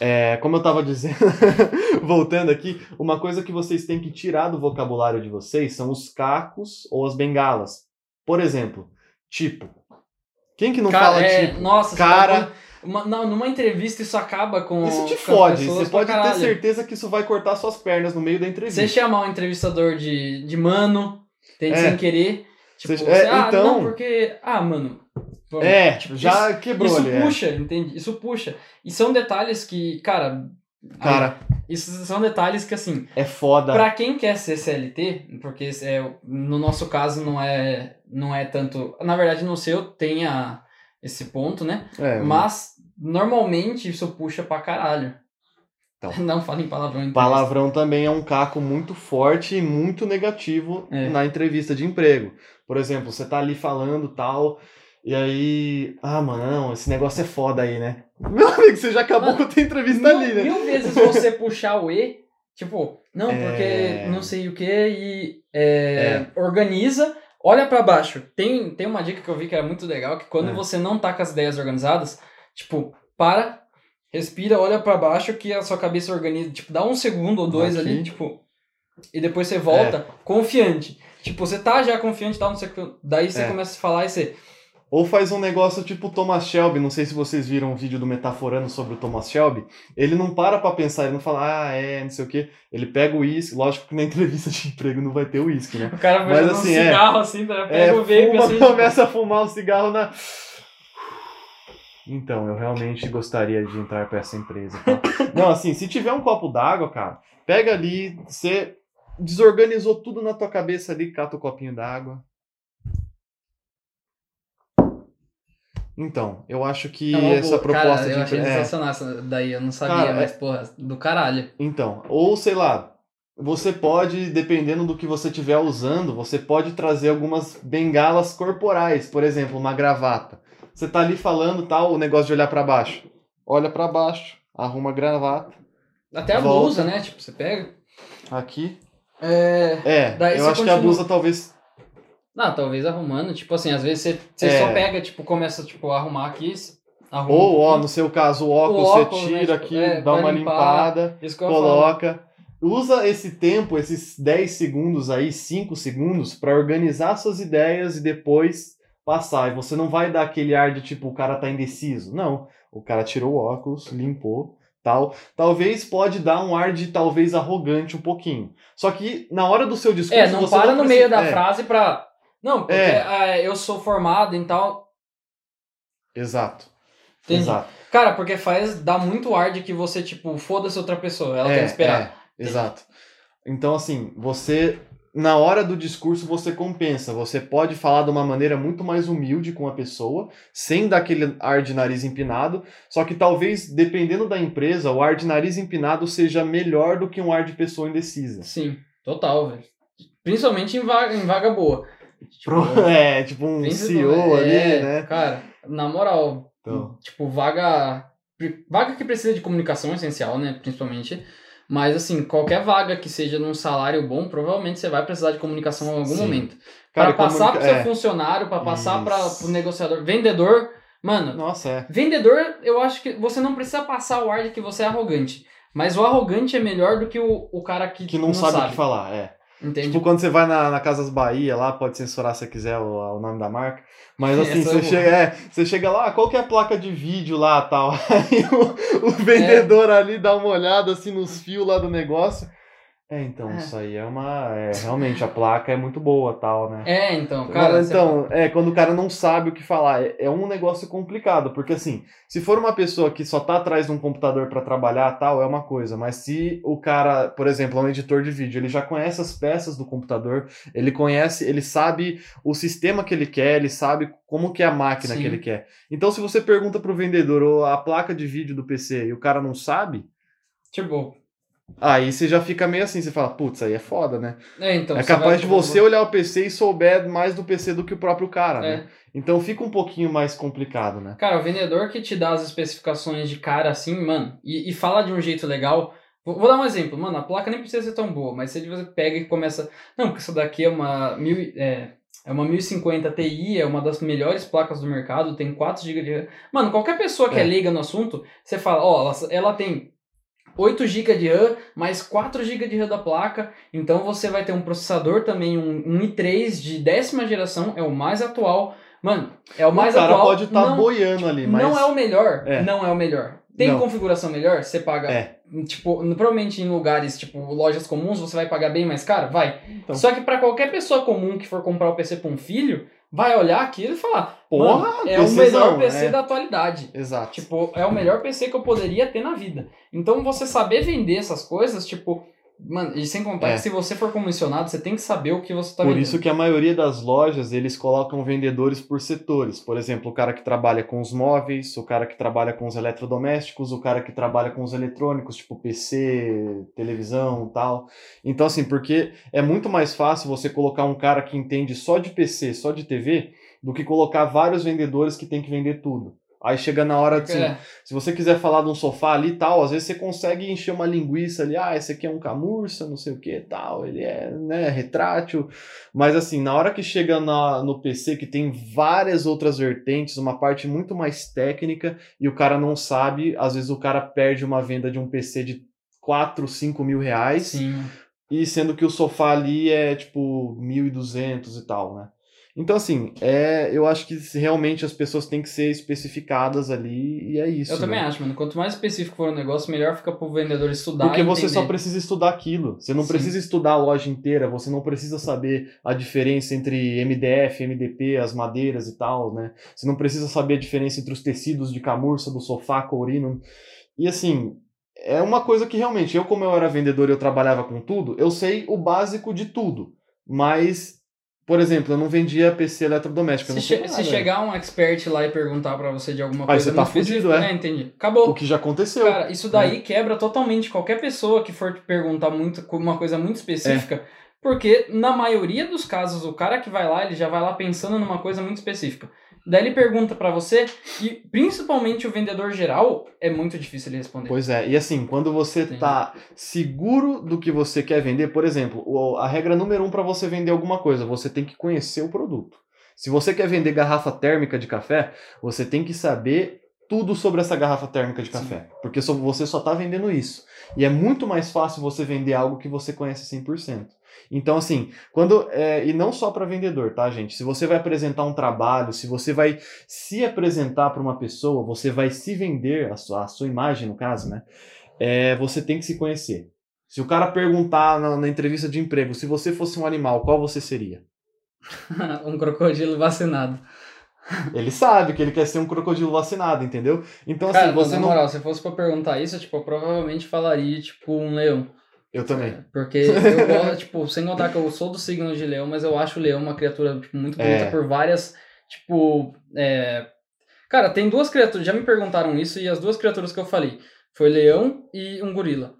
é, como eu tava dizendo, [laughs] voltando aqui, uma coisa que vocês têm que tirar do vocabulário de vocês são os cacos ou as bengalas. Por exemplo, tipo. Quem que não Cara, fala é, tipo? nossa, cara- tá- uma, não, numa entrevista isso acaba com. Isso te fode. Você pode ter certeza que isso vai cortar suas pernas no meio da entrevista. Você chamar um entrevistador de, de mano, tem É. sem querer. Tipo, Você- é, ah, então- não, porque. Ah, mano. vamos- É, tipo, já quebrou Isso ali. é. puxa, entende? Isso puxa. E são detalhes que, cara. Cara, Isso são detalhes que, assim, é foda. pra quem quer ser CLT, porque é, no nosso caso não é, não é tanto. Na verdade, no seu tem a, esse ponto, né? É, Mas normalmente isso puxa pra caralho. Então. [laughs] Não fala em palavrão. em Palavrão também é um caco muito forte e muito negativo É. na entrevista de emprego. Por exemplo, você tá ali falando tal, e aí. Ah, mano, esse negócio é foda aí, né? [laughs] Meu amigo, você já acabou Mano, com a tua entrevista mil, ali, né? mil vezes você puxar o E, tipo, não, porque É. não sei o que, e é, organiza, olha pra baixo. Tem, tem uma dica que eu vi que era muito legal, que quando É. você não tá com as ideias organizadas, tipo, para, respira, olha pra baixo que a sua cabeça organiza, tipo, dá um segundo ou dois Aqui. ali, tipo, e depois você volta confiante. Tipo, você tá já confiante, dá um segundo, daí você É. começa a falar e você... Ou faz um negócio tipo Thomas Shelby, não sei se vocês viram um vídeo do Metaforando sobre o Thomas Shelby. Ele não para pra pensar, ele não fala, ah, é, não sei o quê. Ele pega o uísque, lógico que na [laughs] entrevista de emprego não vai ter uísque, né? O cara vai Mas assim, um é. cigarro assim, tá? pega É, o vape fuma, assim, [laughs] tipo, começa a fumar o cigarro na. Então, eu realmente gostaria de entrar para essa empresa. tá? [coughs] Não, assim, se tiver um copo d'água, cara, pega ali, você desorganizou tudo na tua cabeça ali, cata o copinho d'água. Então, eu acho que É essa proposta cara, de eu achei é, sensacional essa daí, eu não sabia, Cara, mas, porra, do caralho. Então, ou sei lá, você pode, dependendo do que você estiver usando, você pode trazer algumas bengalas corporais, por exemplo, uma gravata. Você tá ali falando tal, o negócio de olhar pra baixo. Olha pra baixo, arruma a gravata. Até a Volta. blusa, né? Tipo, você pega. Aqui. É. É, eu acho que a continua. blusa talvez. Não, talvez arrumando. Tipo assim, às vezes você, você É. só pega, tipo, começa tipo, a arrumar aqui. Arruma Ou, ó, no seu caso, o óculos, óculos, você né, tira tipo, aqui, é, dá uma limpar. limpada, coloca. Usa esse tempo, esses 10 segundos aí, 5 segundos, pra organizar suas ideias e depois passar. E você não vai dar aquele ar de tipo, o cara tá indeciso. Não. O cara tirou o óculos, limpou, tal. Talvez pode dar um ar de talvez arrogante um pouquinho. Só que na hora do seu discurso. É, não para no precisa- meio da é, frase pra. Não, porque É. ah, eu sou formado em tal. Exato. Entendi. Exato. Cara, porque faz. dá muito ar de que você, tipo, foda-se outra pessoa. Ela é, quer esperar. é, exato. Então, assim, você. Na hora do discurso você compensa. Você pode falar de uma maneira muito mais humilde com a pessoa, sem dar aquele ar de nariz empinado. Só que talvez, dependendo da empresa, o ar de nariz empinado seja melhor do que um ar de pessoa indecisa. Sim, total, velho. Principalmente em vaga, em vaga boa. Tipo, [laughs] É, tipo um CEO ali, é, né? Cara, na moral, Então. tipo, vaga. Vaga que precisa de comunicação essencial, né? Principalmente. Mas, assim, qualquer vaga que seja num salário bom, provavelmente você vai precisar de comunicação em algum Sim. momento. Para passar comunica- pro seu é. funcionário, para passar para o negociador. Vendedor, mano, Nossa, é. vendedor, eu acho que você não precisa passar o ar de que você é arrogante. Mas o arrogante é melhor do que o, o cara que, Que não, sabe, o que falar, é. Entende? Tipo, quando você vai na, na Casas Bahia lá, pode censurar se quiser o, o nome da marca. Mas [laughs] assim, Essa você chega, é, você chega lá, qual que é a placa de vídeo lá tal? [laughs] Aí o, o vendedor ali dá uma olhada assim nos fios lá do negócio. É, então, É. isso aí é uma. É, realmente, a placa é muito boa tal, né? É, então, cara. Você- então, é, quando o cara não sabe o que falar, é, é um negócio complicado, porque assim, se for uma pessoa que só tá atrás de um computador pra trabalhar tal, é uma coisa, mas se o cara, por exemplo, é um editor de vídeo, ele já conhece as peças do computador, ele conhece, ele sabe o sistema que ele quer, ele sabe como que é a máquina Sim. que ele quer. Então, se você pergunta pro vendedor ou a placa de vídeo do PC e o cara não sabe, Tipo, aí você já fica meio assim, você fala, putz, aí é foda, né? é, então. é capaz de você olhar o PC e souber mais do PC do que o próprio cara, É. né? Então fica um pouquinho mais complicado, né? Cara, o vendedor que te dá as especificações de cara assim, mano, e, e fala de um jeito legal. Vou, vou dar um exemplo, mano, a placa nem precisa ser tão boa, mas se você pega e começa. Não, porque essa daqui é uma. Mil, é, é uma 1050 Ti, é uma das melhores placas do mercado, tem 4 GB de RAM. Mano, qualquer pessoa que é, É. leiga no assunto, você fala, ó, ela, ela tem 8 GB de RAM, mais 4 GB de RAM da placa, então você vai ter um processador também, um, um i3 de décima geração, é o mais atual. Mano, é o mais o cara atual. pode estar não- boiando ali, mas. não é o melhor. É. Não é o melhor. Tem Não. configuração melhor? Você paga. É. Tipo, provavelmente em lugares, tipo, lojas comuns, você vai pagar bem mais caro? Vai. Então. Só que pra qualquer pessoa comum que for comprar o PC pra um filho, vai olhar aquilo e falar: Porra, Mano, é o melhor PC é. da atualidade. Exato. Tipo, é o melhor PC que eu poderia ter na vida. Então você saber vender essas coisas, tipo. Mano, e sem contar É. que se você for comissionado, você tem que saber o que você tá Por vendendo. isso que a maioria das lojas, eles colocam vendedores por setores. Por exemplo, o cara que trabalha com os móveis, o cara que trabalha com os eletrodomésticos, o cara que trabalha com os eletrônicos, tipo PC, televisão tal. Então, assim, porque é muito mais fácil você colocar um cara que entende só de PC, só de TV, do que colocar vários vendedores que tem que vender tudo. Aí chega na hora de. assim, É. Se você quiser falar de um sofá ali e tal, às vezes você consegue encher uma linguiça ali, ah, esse aqui é um camurça, não sei o que tal, ele é, né, retrátil. Mas assim, na hora que chega na, no PC, que tem várias outras vertentes, uma parte muito mais técnica, e o cara não sabe, às vezes o cara perde uma venda de um PC de 4, 5 mil reais, Sim. e sendo que o sofá ali é tipo 1.200 e tal, né? Então, assim, é, eu acho que realmente as pessoas têm que ser especificadas ali e é isso. Eu também né? acho, mano. Quanto mais específico for o negócio, melhor fica pro vendedor estudar. Porque você só entender. precisa estudar aquilo. Você não Sim. precisa estudar a loja inteira, você não precisa saber a diferença entre MDF, MDP, as madeiras e tal, né? Você não precisa saber a diferença entre os tecidos de camurça, do sofá, courino. E assim, é uma coisa que realmente, eu como eu era vendedor e eu trabalhava com tudo, eu sei o básico de tudo. Mas, por exemplo, eu não vendia PC eletrodoméstico. Se, che- nada. se chegar um expert lá e perguntar pra você de alguma Aí coisa você tá fudido, é. É, entendi. Acabou. O que já aconteceu. Cara, isso daí quebra totalmente qualquer pessoa que for te perguntar muito, uma coisa muito específica. É. Porque, na maioria dos casos, o cara que vai lá, ele já vai lá pensando numa coisa muito específica. Daí ele pergunta pra você, e principalmente o vendedor geral, é muito difícil ele responder. Pois é, e assim, quando você Entendi. tá seguro do que você quer vender, por exemplo, a regra número um para você vender alguma coisa, você tem que conhecer o produto. Se você quer vender garrafa térmica de café, você tem que saber tudo sobre essa garrafa térmica de Sim. café, porque só- você só tá vendendo isso. E é muito mais fácil você vender algo que você conhece 100%. Então, assim, quando. é, e não só para vendedor, tá, gente? Se você vai apresentar um trabalho, se você vai se apresentar para uma pessoa, você vai se vender, a sua, a sua imagem, no caso, né? É, você tem que se conhecer. Se o cara perguntar na, na entrevista de emprego, se você fosse um animal, qual você seria? [laughs] um crocodilo vacinado. Ele sabe que ele quer ser um crocodilo vacinado, entendeu? Então, assim, Cara, você na não. moral, se fosse pra perguntar isso, tipo, eu provavelmente falaria, tipo, um leão. Eu também. Porque eu gosto, [laughs] tipo, sem contar que eu sou do signo de leão, mas eu acho o leão uma criatura tipo, muito bonita É. por várias, tipo, é... Cara, tem duas criaturas, já me perguntaram isso, e as duas criaturas que eu falei, foi leão e um gorila.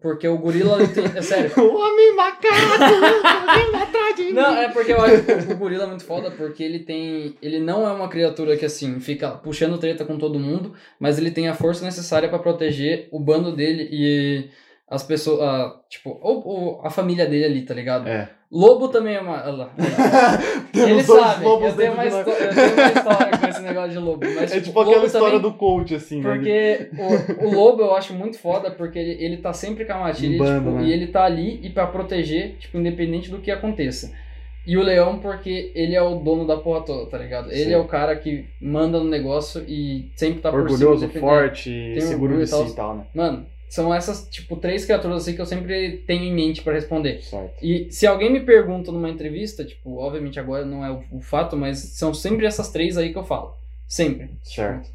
Porque o gorila, ele tem, é sério, [laughs] O homem macaco! [laughs] Não, é porque eu acho que o gorila é muito foda, porque ele tem. Ele não é uma criatura que, assim, fica puxando treta com todo mundo, mas ele tem a força necessária pra proteger o bando dele e as pessoas, ah, tipo, ou, ou a família dele ali, tá ligado? É. Lobo também é uma. olha lá. [laughs] Ele sabe, eu tenho, uma eu tenho história com esse negócio de lobo. Mas, É tipo, tipo aquela história também- do coach, assim, né? Porque o, o lobo eu acho muito foda, porque ele, ele tá sempre com a matilha tipo, né? e ele tá ali e pra proteger, tipo, independente do que aconteça. E o leão, porque ele é o dono da porra toda, tá ligado? Ele Sim. é o cara que manda no negócio e sempre tá por Orgulhoso, cima. defendendo. forte, Tem seguro de si e tal, né? Mano, são essas, tipo, três criaturas assim que eu sempre tenho em mente pra responder. Certo. E se alguém me pergunta numa entrevista, tipo, obviamente agora não é o, o fato, mas são sempre essas três aí que eu falo. Sempre. Certo.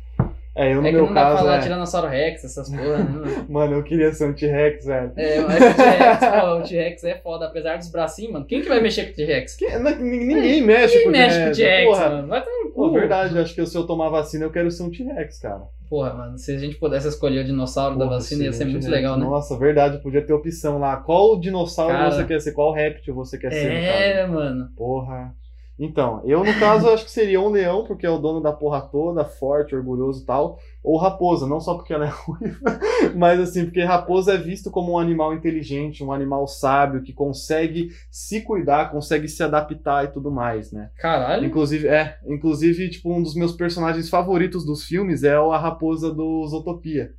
É, eu no é que meu não dá pra falar é... Tiranossauro Rex, essas porra, né? [laughs] Mano, eu queria ser um T-Rex, velho. É, mas o T-Rex, [laughs] pô, o T-Rex é foda, apesar dos bracinhos, mano. Quem que vai mexer com o T-Rex? Ninguém mexe Quem com o mexe com o T-Rex. T-Rex, mano? Vai tomar no Pô, verdade, acho que se eu tomar vacina eu quero ser um T-Rex, cara. Porra, mano, se a gente pudesse escolher o dinossauro da Porra, vacina, ia ser muito T-Rex. legal, né? Nossa, verdade, podia ter opção lá. Qual dinossauro Cara. você quer ser? Qual réptil você quer ser? no caso? É, mano. Porra. Então, eu no caso acho que seria um leão, porque é o dono da porra toda, forte, orgulhoso e tal. Ou raposa, não só porque ela é [laughs] ruiva, mas assim, porque raposa é visto como um animal inteligente, um animal sábio, que consegue se cuidar, consegue se adaptar e tudo mais, né? Caralho. Inclusive, é, inclusive, tipo, um dos meus personagens favoritos dos filmes é a raposa do Zootopia.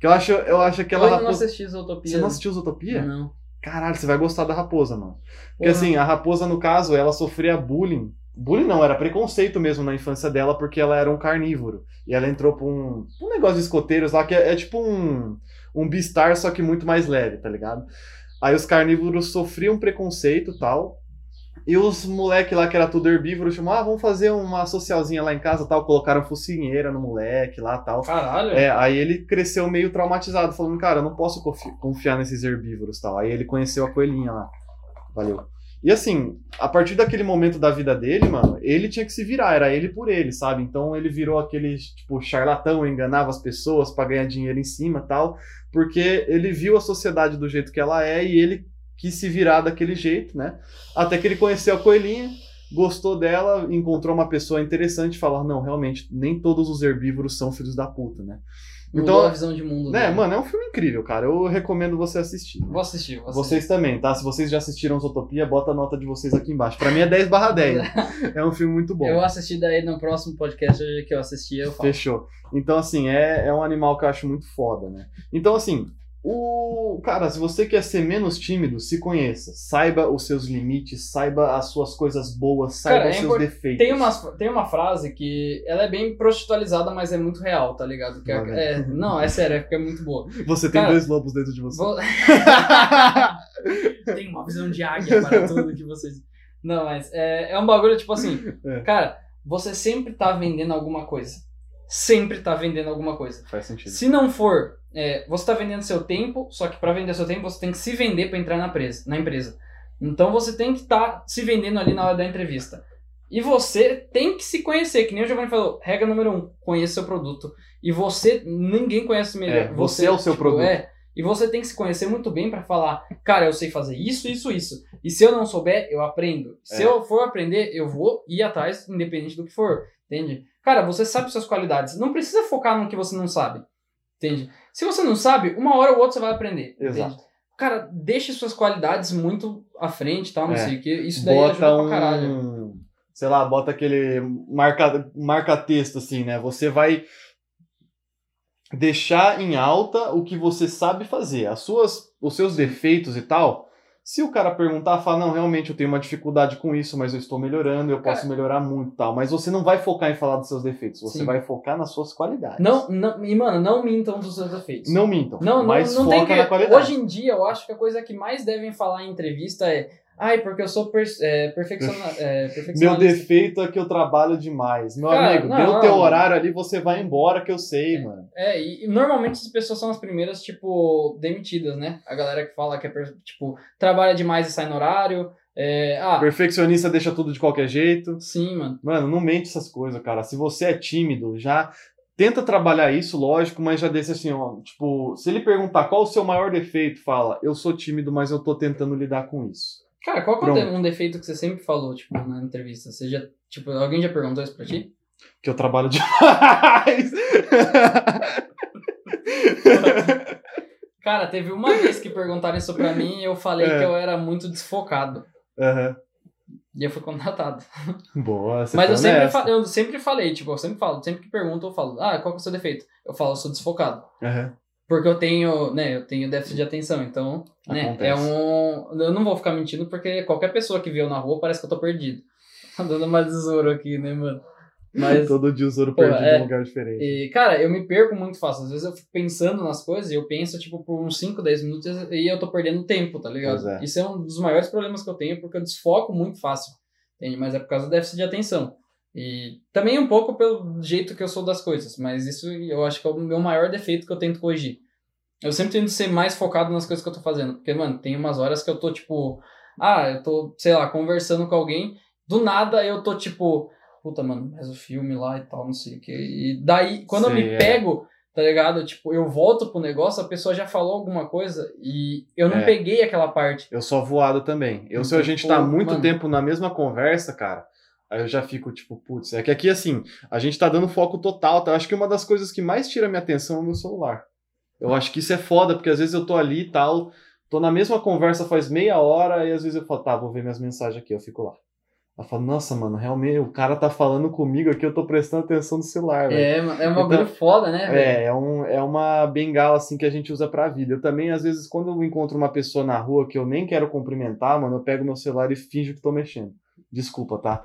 Que eu acho, eu acho Eu aquela não raposa. assisti Zootopia. Você não assistiu Zootopia? Não. Caralho, você vai gostar da raposa, mano. Porque Porra. assim, a raposa, no caso, ela sofria bullying. Bullying não, era preconceito mesmo na infância dela, porque ela era um carnívoro. E ela entrou pra um, um negócio de escoteiros lá, que é, é tipo um, um Beastar, só que muito mais leve, tá ligado? Aí os carnívoros sofriam preconceito e tal. E os moleque lá, que era tudo herbívoro, chamou, ah, vamos fazer uma socialzinha lá em casa tal. Colocaram focinheira no moleque lá tal. Caralho. É, aí ele cresceu meio traumatizado, falando, cara, eu não posso confi- confiar nesses herbívoros tal. Aí ele conheceu a coelhinha lá. Valeu. E assim, a partir daquele momento da vida dele, mano, ele tinha que se virar, era ele por ele, sabe? Então ele virou aquele, tipo, charlatão, enganava as pessoas pra ganhar dinheiro em cima tal, porque ele viu a sociedade do jeito que ela é e ele quis se virar daquele jeito, né? Até que ele conheceu a coelhinha, gostou dela, encontrou uma pessoa interessante e falou: não, realmente, nem todos os herbívoros são filhos da puta, né? Mudou Então, a visão de mundo. né, dele. mano, é um filme incrível, cara. Eu recomendo você assistir. Vou assistir, vou assistir. Vocês também, tá? Se vocês já assistiram Zootopia, bota a nota de vocês aqui embaixo. Pra mim é 10 barra 10. [laughs] É um filme muito bom. Eu assisti daí no próximo podcast que eu assisti, eu falo. Fechou. Então, assim, é, é um animal que eu acho muito foda, né? Então, assim, o. Cara, se você quer ser menos tímido, se conheça. Saiba os seus limites, saiba as suas coisas boas, saiba Cara, os é seus import- defeitos. Tem uma, tem uma frase que ela é bem prostitualizada, mas é muito real, tá ligado? Que é- vem. é- [laughs] não, é sério, é porque é muito boa. Você tem Cara, dois lobos dentro de você. Vou... [laughs] tem uma visão de águia para tudo que vocês. Não, mas é, é um bagulho tipo assim, É. cara, você sempre tá vendendo alguma coisa. Sempre tá vendendo alguma coisa. Faz sentido. Se não for, é, você tá vendendo seu tempo, só que para vender seu tempo você tem que se vender para entrar na empresa, na empresa. Então você tem que estar se vendendo ali na hora da entrevista. E você tem que se conhecer, que nem o Giovanni falou, regra número um, conheça seu produto. E você, ninguém conhece melhor. É, você é o seu produto. É, e você tem que se conhecer muito bem para falar, cara, eu sei fazer isso, isso, isso. E se eu não souber, eu aprendo. Se É. eu for aprender, eu vou ir atrás, independente do que for. Entende? Cara, você sabe suas qualidades. Não precisa focar no que você não sabe. Entende? Se você não sabe, uma hora ou outra você vai aprender. Exato. Entende? Cara, deixe suas qualidades muito à frente, tal, não É. sei o que. Isso daí bota ajuda um. pra caralho. Sei lá, bota aquele marca, marca texto assim, né? Você vai deixar em alta o que você sabe fazer, as suas, os seus defeitos e tal. Se o cara perguntar, fala, não, realmente eu tenho uma dificuldade com isso, mas eu estou melhorando, eu posso Cara- melhorar muito e tal. Mas você não vai focar em falar dos seus defeitos, você Sim. vai focar nas suas qualidades. Não, não, e mano, não mintam dos seus defeitos. Não mintam, Não, não, mas não foca tem que. na qualidade. Hoje em dia, eu acho que a coisa que mais devem falar em entrevista é. Ai, porque eu sou per, é, perfecciona, é, [laughs] Meu perfeccionista. defeito é que eu trabalho demais. Meu Cara, amigo, não, deu não. teu horário ali, você vai embora que eu sei, mano. É, e, e normalmente as pessoas são as primeiras, tipo, demitidas, né? A galera que fala que é, tipo, trabalha demais e sai no horário. É, ah, Perfeccionista deixa tudo de qualquer jeito. sim, mano. Mano, não mente essas coisas, cara. Se você é tímido, já tenta trabalhar isso, lógico, mas já deixa assim, ó. Tipo, se ele perguntar qual o seu maior defeito, fala, eu sou tímido, mas eu tô tentando lidar com isso. Cara, qual que é um defeito que você sempre falou, tipo, na entrevista? Você já, tipo, alguém já perguntou isso pra ti? Que eu trabalho demais. [laughs] Cara, teve uma vez que perguntaram isso pra mim e eu falei É. que eu era muito desfocado. Aham. E eu fui contratado. Boa, você Mas foi eu sempre, honesta. fa- eu sempre falei, tipo, eu sempre falo, sempre que perguntam, eu falo, ah, qual que é o seu defeito? Eu falo, eu sou desfocado. Aham. Porque eu tenho, né, eu tenho déficit de atenção, então, né, Acontece. é um... Eu não vou ficar mentindo porque qualquer pessoa que vê eu na rua parece que eu tô perdido. [laughs] Tá dando uma tesouro aqui, né, mano? Mas, [laughs] Todo dia o Zoro Pô, perdido é- em um lugar diferente. e, cara, eu me perco muito fácil. Às vezes eu fico pensando nas coisas e eu penso, tipo, por uns 5, 10 minutos e eu tô perdendo tempo, tá ligado? É. Isso é um dos maiores problemas que eu tenho porque eu desfoco muito fácil, entende? Mas é por causa do déficit de atenção. E também um pouco pelo jeito que eu sou das coisas, mas isso eu acho que é o meu maior defeito que eu tento corrigir. Eu sempre tento ser mais focado nas coisas que eu tô fazendo. Porque, mano, tem umas horas que eu tô, tipo... Ah, eu tô, sei lá, conversando com alguém. Do nada eu tô, tipo... Puta, mano, mas o filme lá e tal, não sei o que. E daí, quando eu me é. pego, tá ligado? Tipo, eu volto pro negócio, a pessoa já falou alguma coisa e eu não É. peguei aquela parte. Eu sou voado também. Eu, se a Então, gente tá muito mano. tempo na mesma conversa, cara, aí eu já fico tipo, putz, é que aqui assim, a gente tá dando foco total, tá? Eu acho que uma das coisas que mais tira minha atenção é o meu celular. Eu acho que isso é foda, porque às vezes eu tô ali e tal, tô na mesma conversa faz meia hora, e às vezes eu falo, tá, vou ver minhas mensagens aqui, eu fico lá. Eu falo, nossa, mano, realmente o cara tá falando comigo aqui, eu tô prestando atenção no celular. É, é um Então, foda, né, velho? É, é, um, é uma bengala assim que a gente usa pra vida. Eu também, às vezes, quando eu encontro uma pessoa na rua que eu nem quero cumprimentar, mano, eu pego meu celular e finjo que tô mexendo. Desculpa, tá?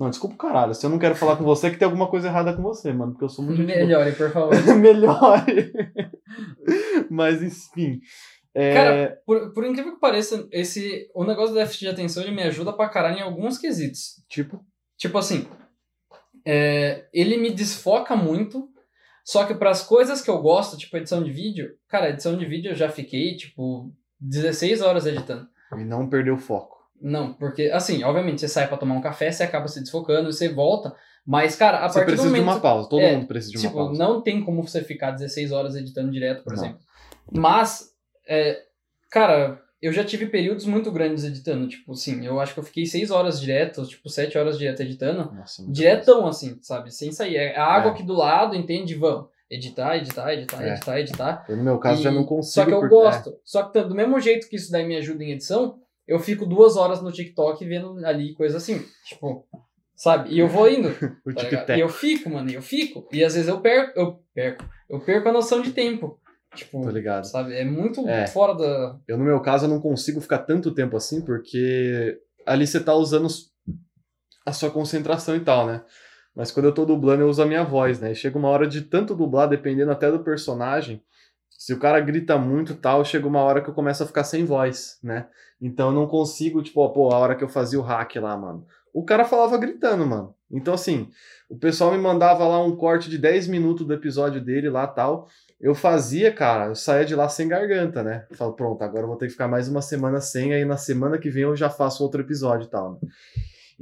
Não, desculpa o caralho. Se eu não quero falar com você, é que tem alguma coisa errada com você, mano, porque eu sou muito. Melhore, por favor. [laughs] Melhore. Mas, enfim. É, Cara, por, por incrível que pareça, esse, o negócio do déficit de atenção ele me ajuda pra caralho em alguns quesitos. tipo, Tipo assim, é, ele me desfoca muito, só que para as coisas que eu gosto, tipo edição de vídeo, cara, edição de vídeo eu já fiquei, tipo, 16 horas editando. e não perder o foco. Não, porque, assim, obviamente, você sai pra tomar um café, você acaba se desfocando, você volta, mas, cara, a Você partir do precisa de momento... uma pausa. Todo é, mundo precisa de uma tipo, pausa. não tem como você ficar 16 horas editando direto, por Não. exemplo. Mas, é, cara, eu já tive períodos muito grandes editando. Tipo, assim, eu acho que eu fiquei 6 horas direto, tipo, 7 horas direto editando. Nossa, muito Diretão, assim, sabe? Sem sair. É a água É. aqui do lado, entende? Vamos. Editar, editar, editar, É. editar, editar. Eu, no meu caso, E- já não consigo. Só que eu porque- gosto. Só que do mesmo jeito que isso daí me ajuda em edição, eu fico duas horas no TikTok vendo ali coisa assim. Tipo, sabe? E eu vou indo. [laughs] O Tá e eu fico, mano, e eu fico. E às vezes eu perco, eu perco. Eu perco a noção de tempo. Tipo, Tô ligado. sabe? É muito É. fora da. Eu, no meu caso, eu não consigo ficar tanto tempo assim, porque ali você tá usando a sua concentração e tal, né? Mas quando eu tô dublando, eu uso a minha voz, né? E chega uma hora de tanto dublar, dependendo até do personagem. Se o cara grita muito tal, chega uma hora que eu começo a ficar sem voz, né? Então eu não consigo, tipo, ó, pô, a hora que eu fazia o hack lá, mano. O cara falava gritando, mano. Então, assim, o pessoal me mandava lá um corte de 10 minutos do episódio dele lá tal. Eu fazia, cara, eu saía de lá sem garganta, né? Eu falo, pronto, agora eu vou ter que ficar mais uma semana sem, aí na semana que vem eu já faço outro episódio e tal, né?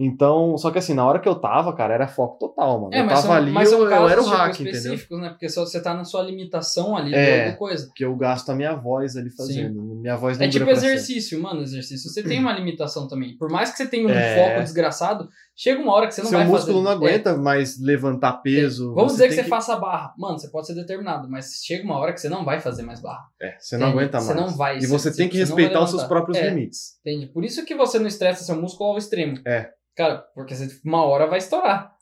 Então, só que assim, na hora que eu tava, cara, era foco total, mano. É, eu tava são, ali, mas eu, eu era o tipo, hack, entendeu? específicos, né? Porque só você tá na sua limitação ali É. da coisa. Porque eu gasto a minha voz ali fazendo. Minha voz não É tipo exercício, mano, exercício. Você tem uma limitação também. Por mais que você tenha um É. foco desgraçado, chega uma hora que você não Seu vai músculo fazer. não É, aguenta mais levantar peso. Vamos dizer que você faça barra. Mano, você pode ser determinado, mas chega uma hora que você não vai fazer mais barra. É, você não Entende? aguenta mais. Você não vai, E você- você tem que não respeitar os seus próprios É. limites. Entende? Por isso que você não estressa seu músculo ao extremo. É. Cara, porque uma hora vai estourar.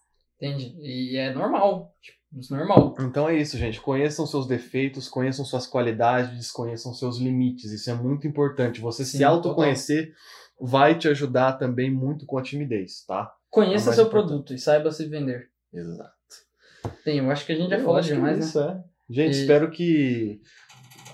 Entende? E é normal. Tipo, isso é normal. Então é isso, gente. Conheçam seus defeitos, conheçam suas qualidades, conheçam seus limites. Isso é muito importante. Você se Sim, autoconhecer vai te ajudar também muito com a timidez, tá? Conheça É seu produto e saiba se vender. Exato. Tem, eu acho que a gente já Eu falou demais, é né? isso, é. Gente, E- espero que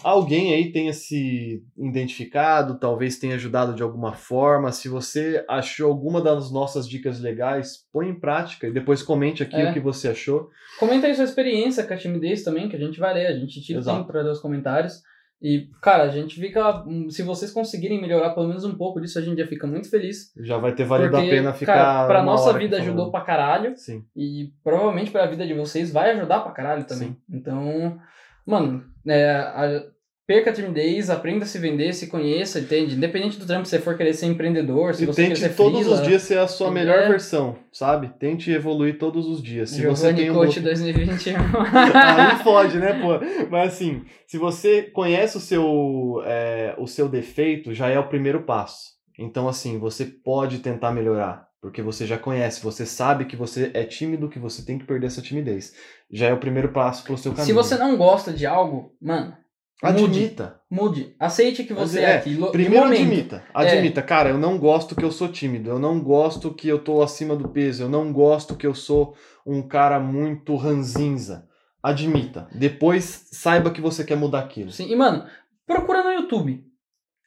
alguém aí tenha se identificado, talvez tenha ajudado de alguma forma. Se você achou alguma das nossas dicas legais, põe em prática e depois comente aqui É. o que você achou. Comenta aí sua experiência com a timidez também, que a gente vai ler. A gente tira Exato. tempo pra ler os comentários. E, cara, a gente fica. hum, Se vocês conseguirem melhorar pelo menos um pouco disso, a gente já fica muito feliz. Já vai ter valido porque, a pena ficar. cara, pra nossa vida ajudou pra caralho. Sim. E provavelmente pra vida de vocês vai ajudar pra caralho também. Sim. Então, mano, é, a- perca a timidez, aprenda a se vender, se conheça, entende? Independente do trampo, se você for querer ser empreendedor, se E você quer tente ser todos freela, os dias ser a sua É. melhor versão, sabe? Tente evoluir todos os dias. Se você Giovanni tem um Coach bloque- 2021. ah, não pode, né, pô? Mas assim, se você conhece o seu, é, o seu defeito, já é o primeiro passo. Então, assim, você pode tentar melhorar. Porque você já conhece, você sabe que você é tímido, que você tem que perder essa timidez. Já é o primeiro passo pro seu caminho. se você não gosta de algo, mano. Admita. Mude. Aceite que você é, é, aquilo. Primeiro momento. É. admita. Admita, cara, eu não gosto que eu sou tímido, eu não gosto que eu tô acima do peso, eu não gosto que eu sou um cara muito ranzinza. Admita. Depois saiba que você quer mudar aquilo. Sim, e mano, procura no YouTube.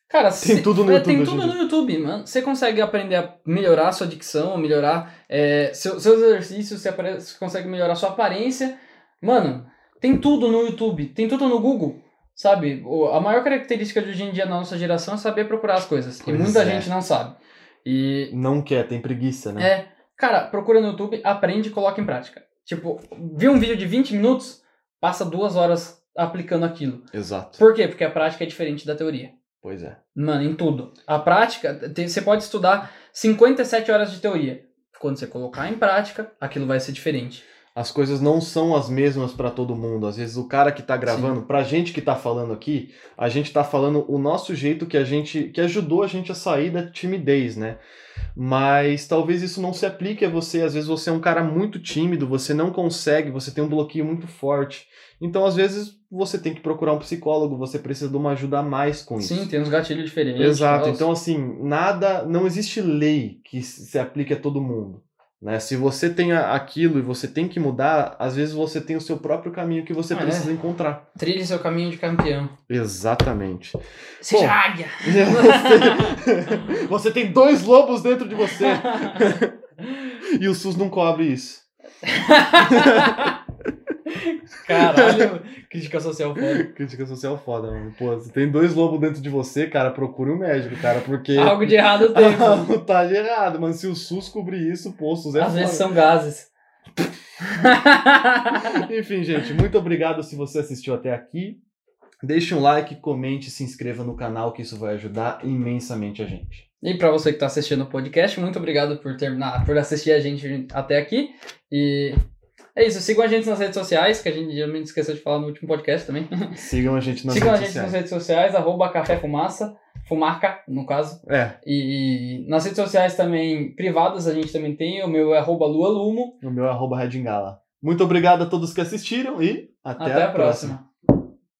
Cara, Tem cê- tudo no é, YouTube Tem tudo no YouTube, mano. Você consegue aprender a melhorar sua dicção, melhorar é, seu- seus exercícios, você consegue melhorar sua aparência. Mano, tem tudo no YouTube, tem tudo no Google. Sabe? O- a maior característica de hoje em dia na nossa geração é saber procurar as coisas. Pois e muita é. gente não sabe. E Não quer, tem preguiça, né? é, cara, procura no YouTube, aprende e coloca em prática. Tipo, viu um vídeo de 20 minutos, passa duas horas aplicando aquilo. Exato. Por quê? Porque a prática é diferente da teoria. Pois é. Mano, em tudo. A prática, tem- você pode estudar 57 horas de teoria. Quando você colocar em prática, aquilo vai ser diferente. As coisas não são as mesmas pra todo mundo. Às vezes o cara que tá gravando, pra gente que tá falando aqui, a gente tá falando o nosso jeito que a gente que ajudou a gente a sair da timidez, né? Mas talvez isso não se aplique a você. Às vezes você é um cara muito tímido, você não consegue, você tem um bloqueio muito forte. Então, às vezes, você tem que procurar um psicólogo, você precisa de uma ajuda a mais com isso. Sim, tem uns gatilhos diferentes. Exato. Então, assim, nada. Não existe lei que se aplique a todo mundo. Né? Se você tem aquilo e você tem que mudar, às vezes você tem o seu próprio caminho que você Ah, é? precisa encontrar. Trilhe seu caminho de campeão. Exatamente. Seja Bom. águia! [laughs] Você, [laughs] você tem dois lobos dentro de você. [laughs] E o SUS não cobre isso. [laughs] Caralho, crítica social foda. Crítica social foda, mano. Pô, você tem dois lobos dentro de você, cara, procure um médico, cara, porque. [laughs] Algo de errado tem. [laughs] Algo tá de errado, mano. Se o SUS cobrir isso, pô, o SUS é Às foda. vezes são gases. Enfim, gente, muito obrigado se você assistiu até aqui. Deixe um like, comente, se inscreva no canal, que isso vai ajudar imensamente a gente. E pra você que tá assistindo o podcast, muito obrigado por terminar, por assistir a gente até aqui. E é isso, sigam a gente nas redes sociais, que a gente me esqueceu de falar no último podcast também. [laughs] Sigam a gente nas sigam a redes gente sociais. nas redes sociais, arroba Café Fumaça, Fumarca, no caso. É, E, nas redes sociais também privadas a gente também tem, o meu é arroba Lualumo. no meu é arroba Redingala. Muito obrigado a todos que assistiram e até, Até, a próxima.